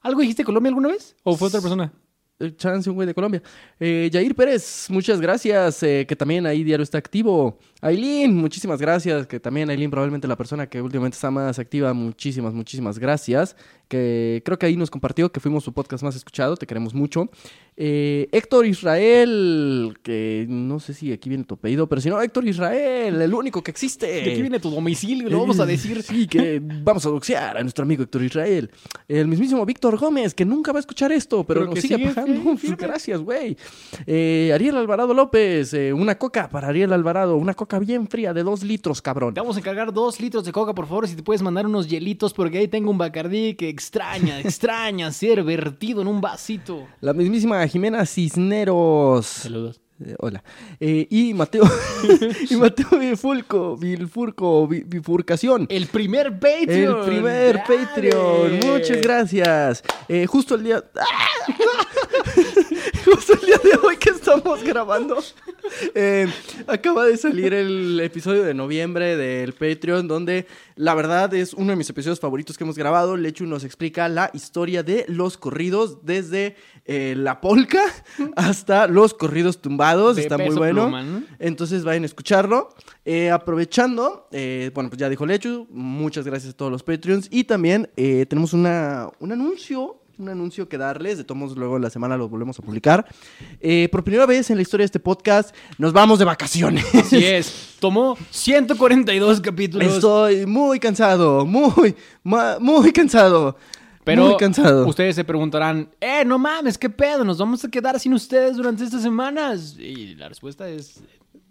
¿Algo dijiste Colombia alguna vez? ¿O fue otra persona? Eh, Chance, un güey de Colombia. Eh, Jair Pérez, muchas gracias, eh, que también ahí diario está activo. Aileen, muchísimas gracias, que también Aileen probablemente la persona que últimamente está más activa, muchísimas, muchísimas gracias. Que creo que ahí nos compartió que fuimos su podcast más escuchado, te queremos mucho. Eh, Héctor Israel, que no sé si aquí viene tu apellido, pero si no, Héctor Israel, el único que existe. De aquí viene tu domicilio, lo vamos a decir. Eh, Sí, que vamos a doxear a nuestro amigo Héctor Israel. El mismísimo Víctor Gómez, que nunca va a escuchar esto, pero, Pero nos sigue sigue pagando. Gracias, güey. Eh, Ariel Alvarado López, eh, una coca para Ariel Alvarado. Una coca bien fría de dos litros, cabrón. Te vamos a encargar dos litros de coca, por favor, si te puedes mandar unos hielitos, porque ahí tengo un bacardí que extraña, extraña ser vertido en un vasito. La mismísima Jimena Cisneros. Saludos. Eh, hola. Eh, y Mateo. y Mateo Bifulco. Bifurco. Bi- Bifurcación. El primer Patreon. El primer ¡Dale! Patreon. Muchas gracias. Eh, justo el día. ¡Ah! justo el día de hoy que estamos grabando. eh, acaba de salir el episodio de noviembre del Patreon, donde la verdad es uno de mis episodios favoritos que hemos grabado. Lechu nos explica la historia de los corridos desde eh, la polca hasta los corridos tumbados. De Está muy bueno. Pluma, ¿no? Entonces vayan a escucharlo. Eh, aprovechando, bueno, pues ya dijo Lechu, muchas gracias a todos los Patreons. Y también tenemos una, un anuncio, un anuncio que darles. De todos luego la semana lo volvemos a publicar. Eh, por primera vez en la historia de este podcast, nos vamos de vacaciones. Así es. Tomó 142 capítulos. Estoy muy cansado, muy, muy cansado. Pero muy cansado. ustedes se preguntarán, eh, no mames, ¿qué pedo? ¿Nos vamos a quedar sin ustedes durante estas semanas? Y la respuesta es...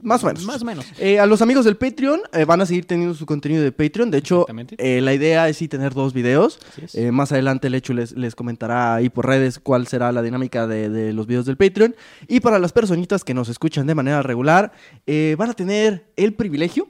Más o menos. Más o menos. Eh, a los amigos del Patreon eh, van a seguir teniendo su contenido de Patreon. De hecho, eh, la idea es sí tener dos videos. Más adelante el hecho les, les comentará ahí por redes cuál será la dinámica de, de los videos del Patreon. Y para las personitas que nos escuchan de manera regular, eh, van a tener el privilegio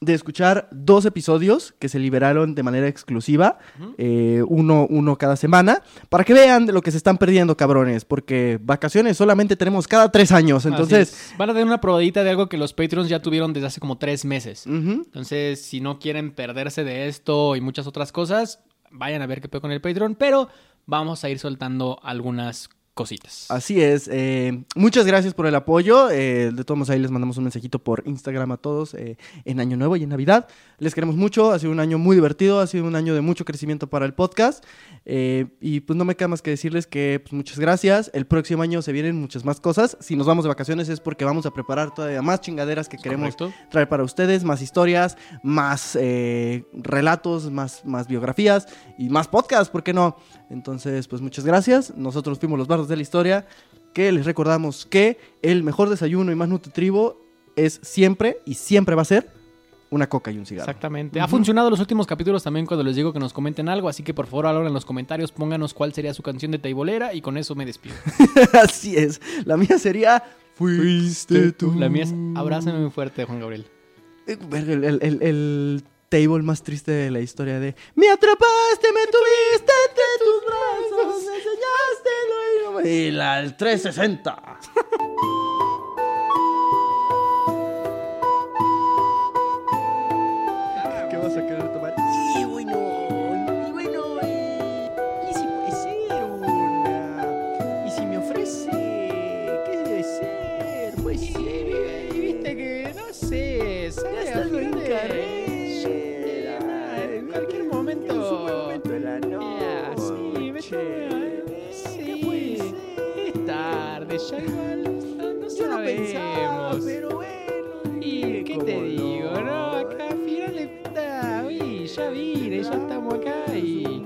de escuchar dos episodios que se liberaron de manera exclusiva, eh, uno, uno cada semana, para que vean de lo que se están perdiendo, cabrones, porque vacaciones solamente tenemos cada tres años, entonces... Van a tener una probadita de algo que los Patreons ya tuvieron desde hace como tres meses. Entonces, si no quieren perderse de esto y muchas otras cosas, vayan a ver qué pedo con el Patreon. Pero vamos a ir soltando algunas cositas. Así es. eh, muchas gracias por el apoyo. eh, de todos modos, ahí les mandamos un mensajito por Instagram a todos eh, en Año Nuevo y en Navidad. Les queremos mucho. Ha sido un año muy divertido. Ha sido un año de mucho crecimiento para el podcast. y pues no me queda más que decirles que pues, muchas gracias. El próximo año se vienen muchas más cosas. Si nos vamos de vacaciones es porque vamos a preparar todavía más chingaderas que queremos ¿Correcto? traer para ustedes. Más historias, más relatos, más, más biografías y más podcasts. ¿Por qué no? Entonces, pues muchas gracias. Nosotros fuimos los bardos de la historia. Que les recordamos que el mejor desayuno y más nutritivo es siempre y siempre va a ser una coca y un cigarro. Exactamente. Ha funcionado los últimos capítulos también cuando les digo que nos comenten algo, así que por favor ahora en los comentarios pónganos cuál sería su canción de taibolera y con eso me despido. Así es. La mía sería Fuiste tú. La mía es Abrázame muy fuerte, Juan Gabriel. Eh, verga, El, el- el- el table más triste de la historia de Me atrapaste, me tuviste entre tus brazos, me enseñaste lo y la el 360. ya vine, ya estamos acá y...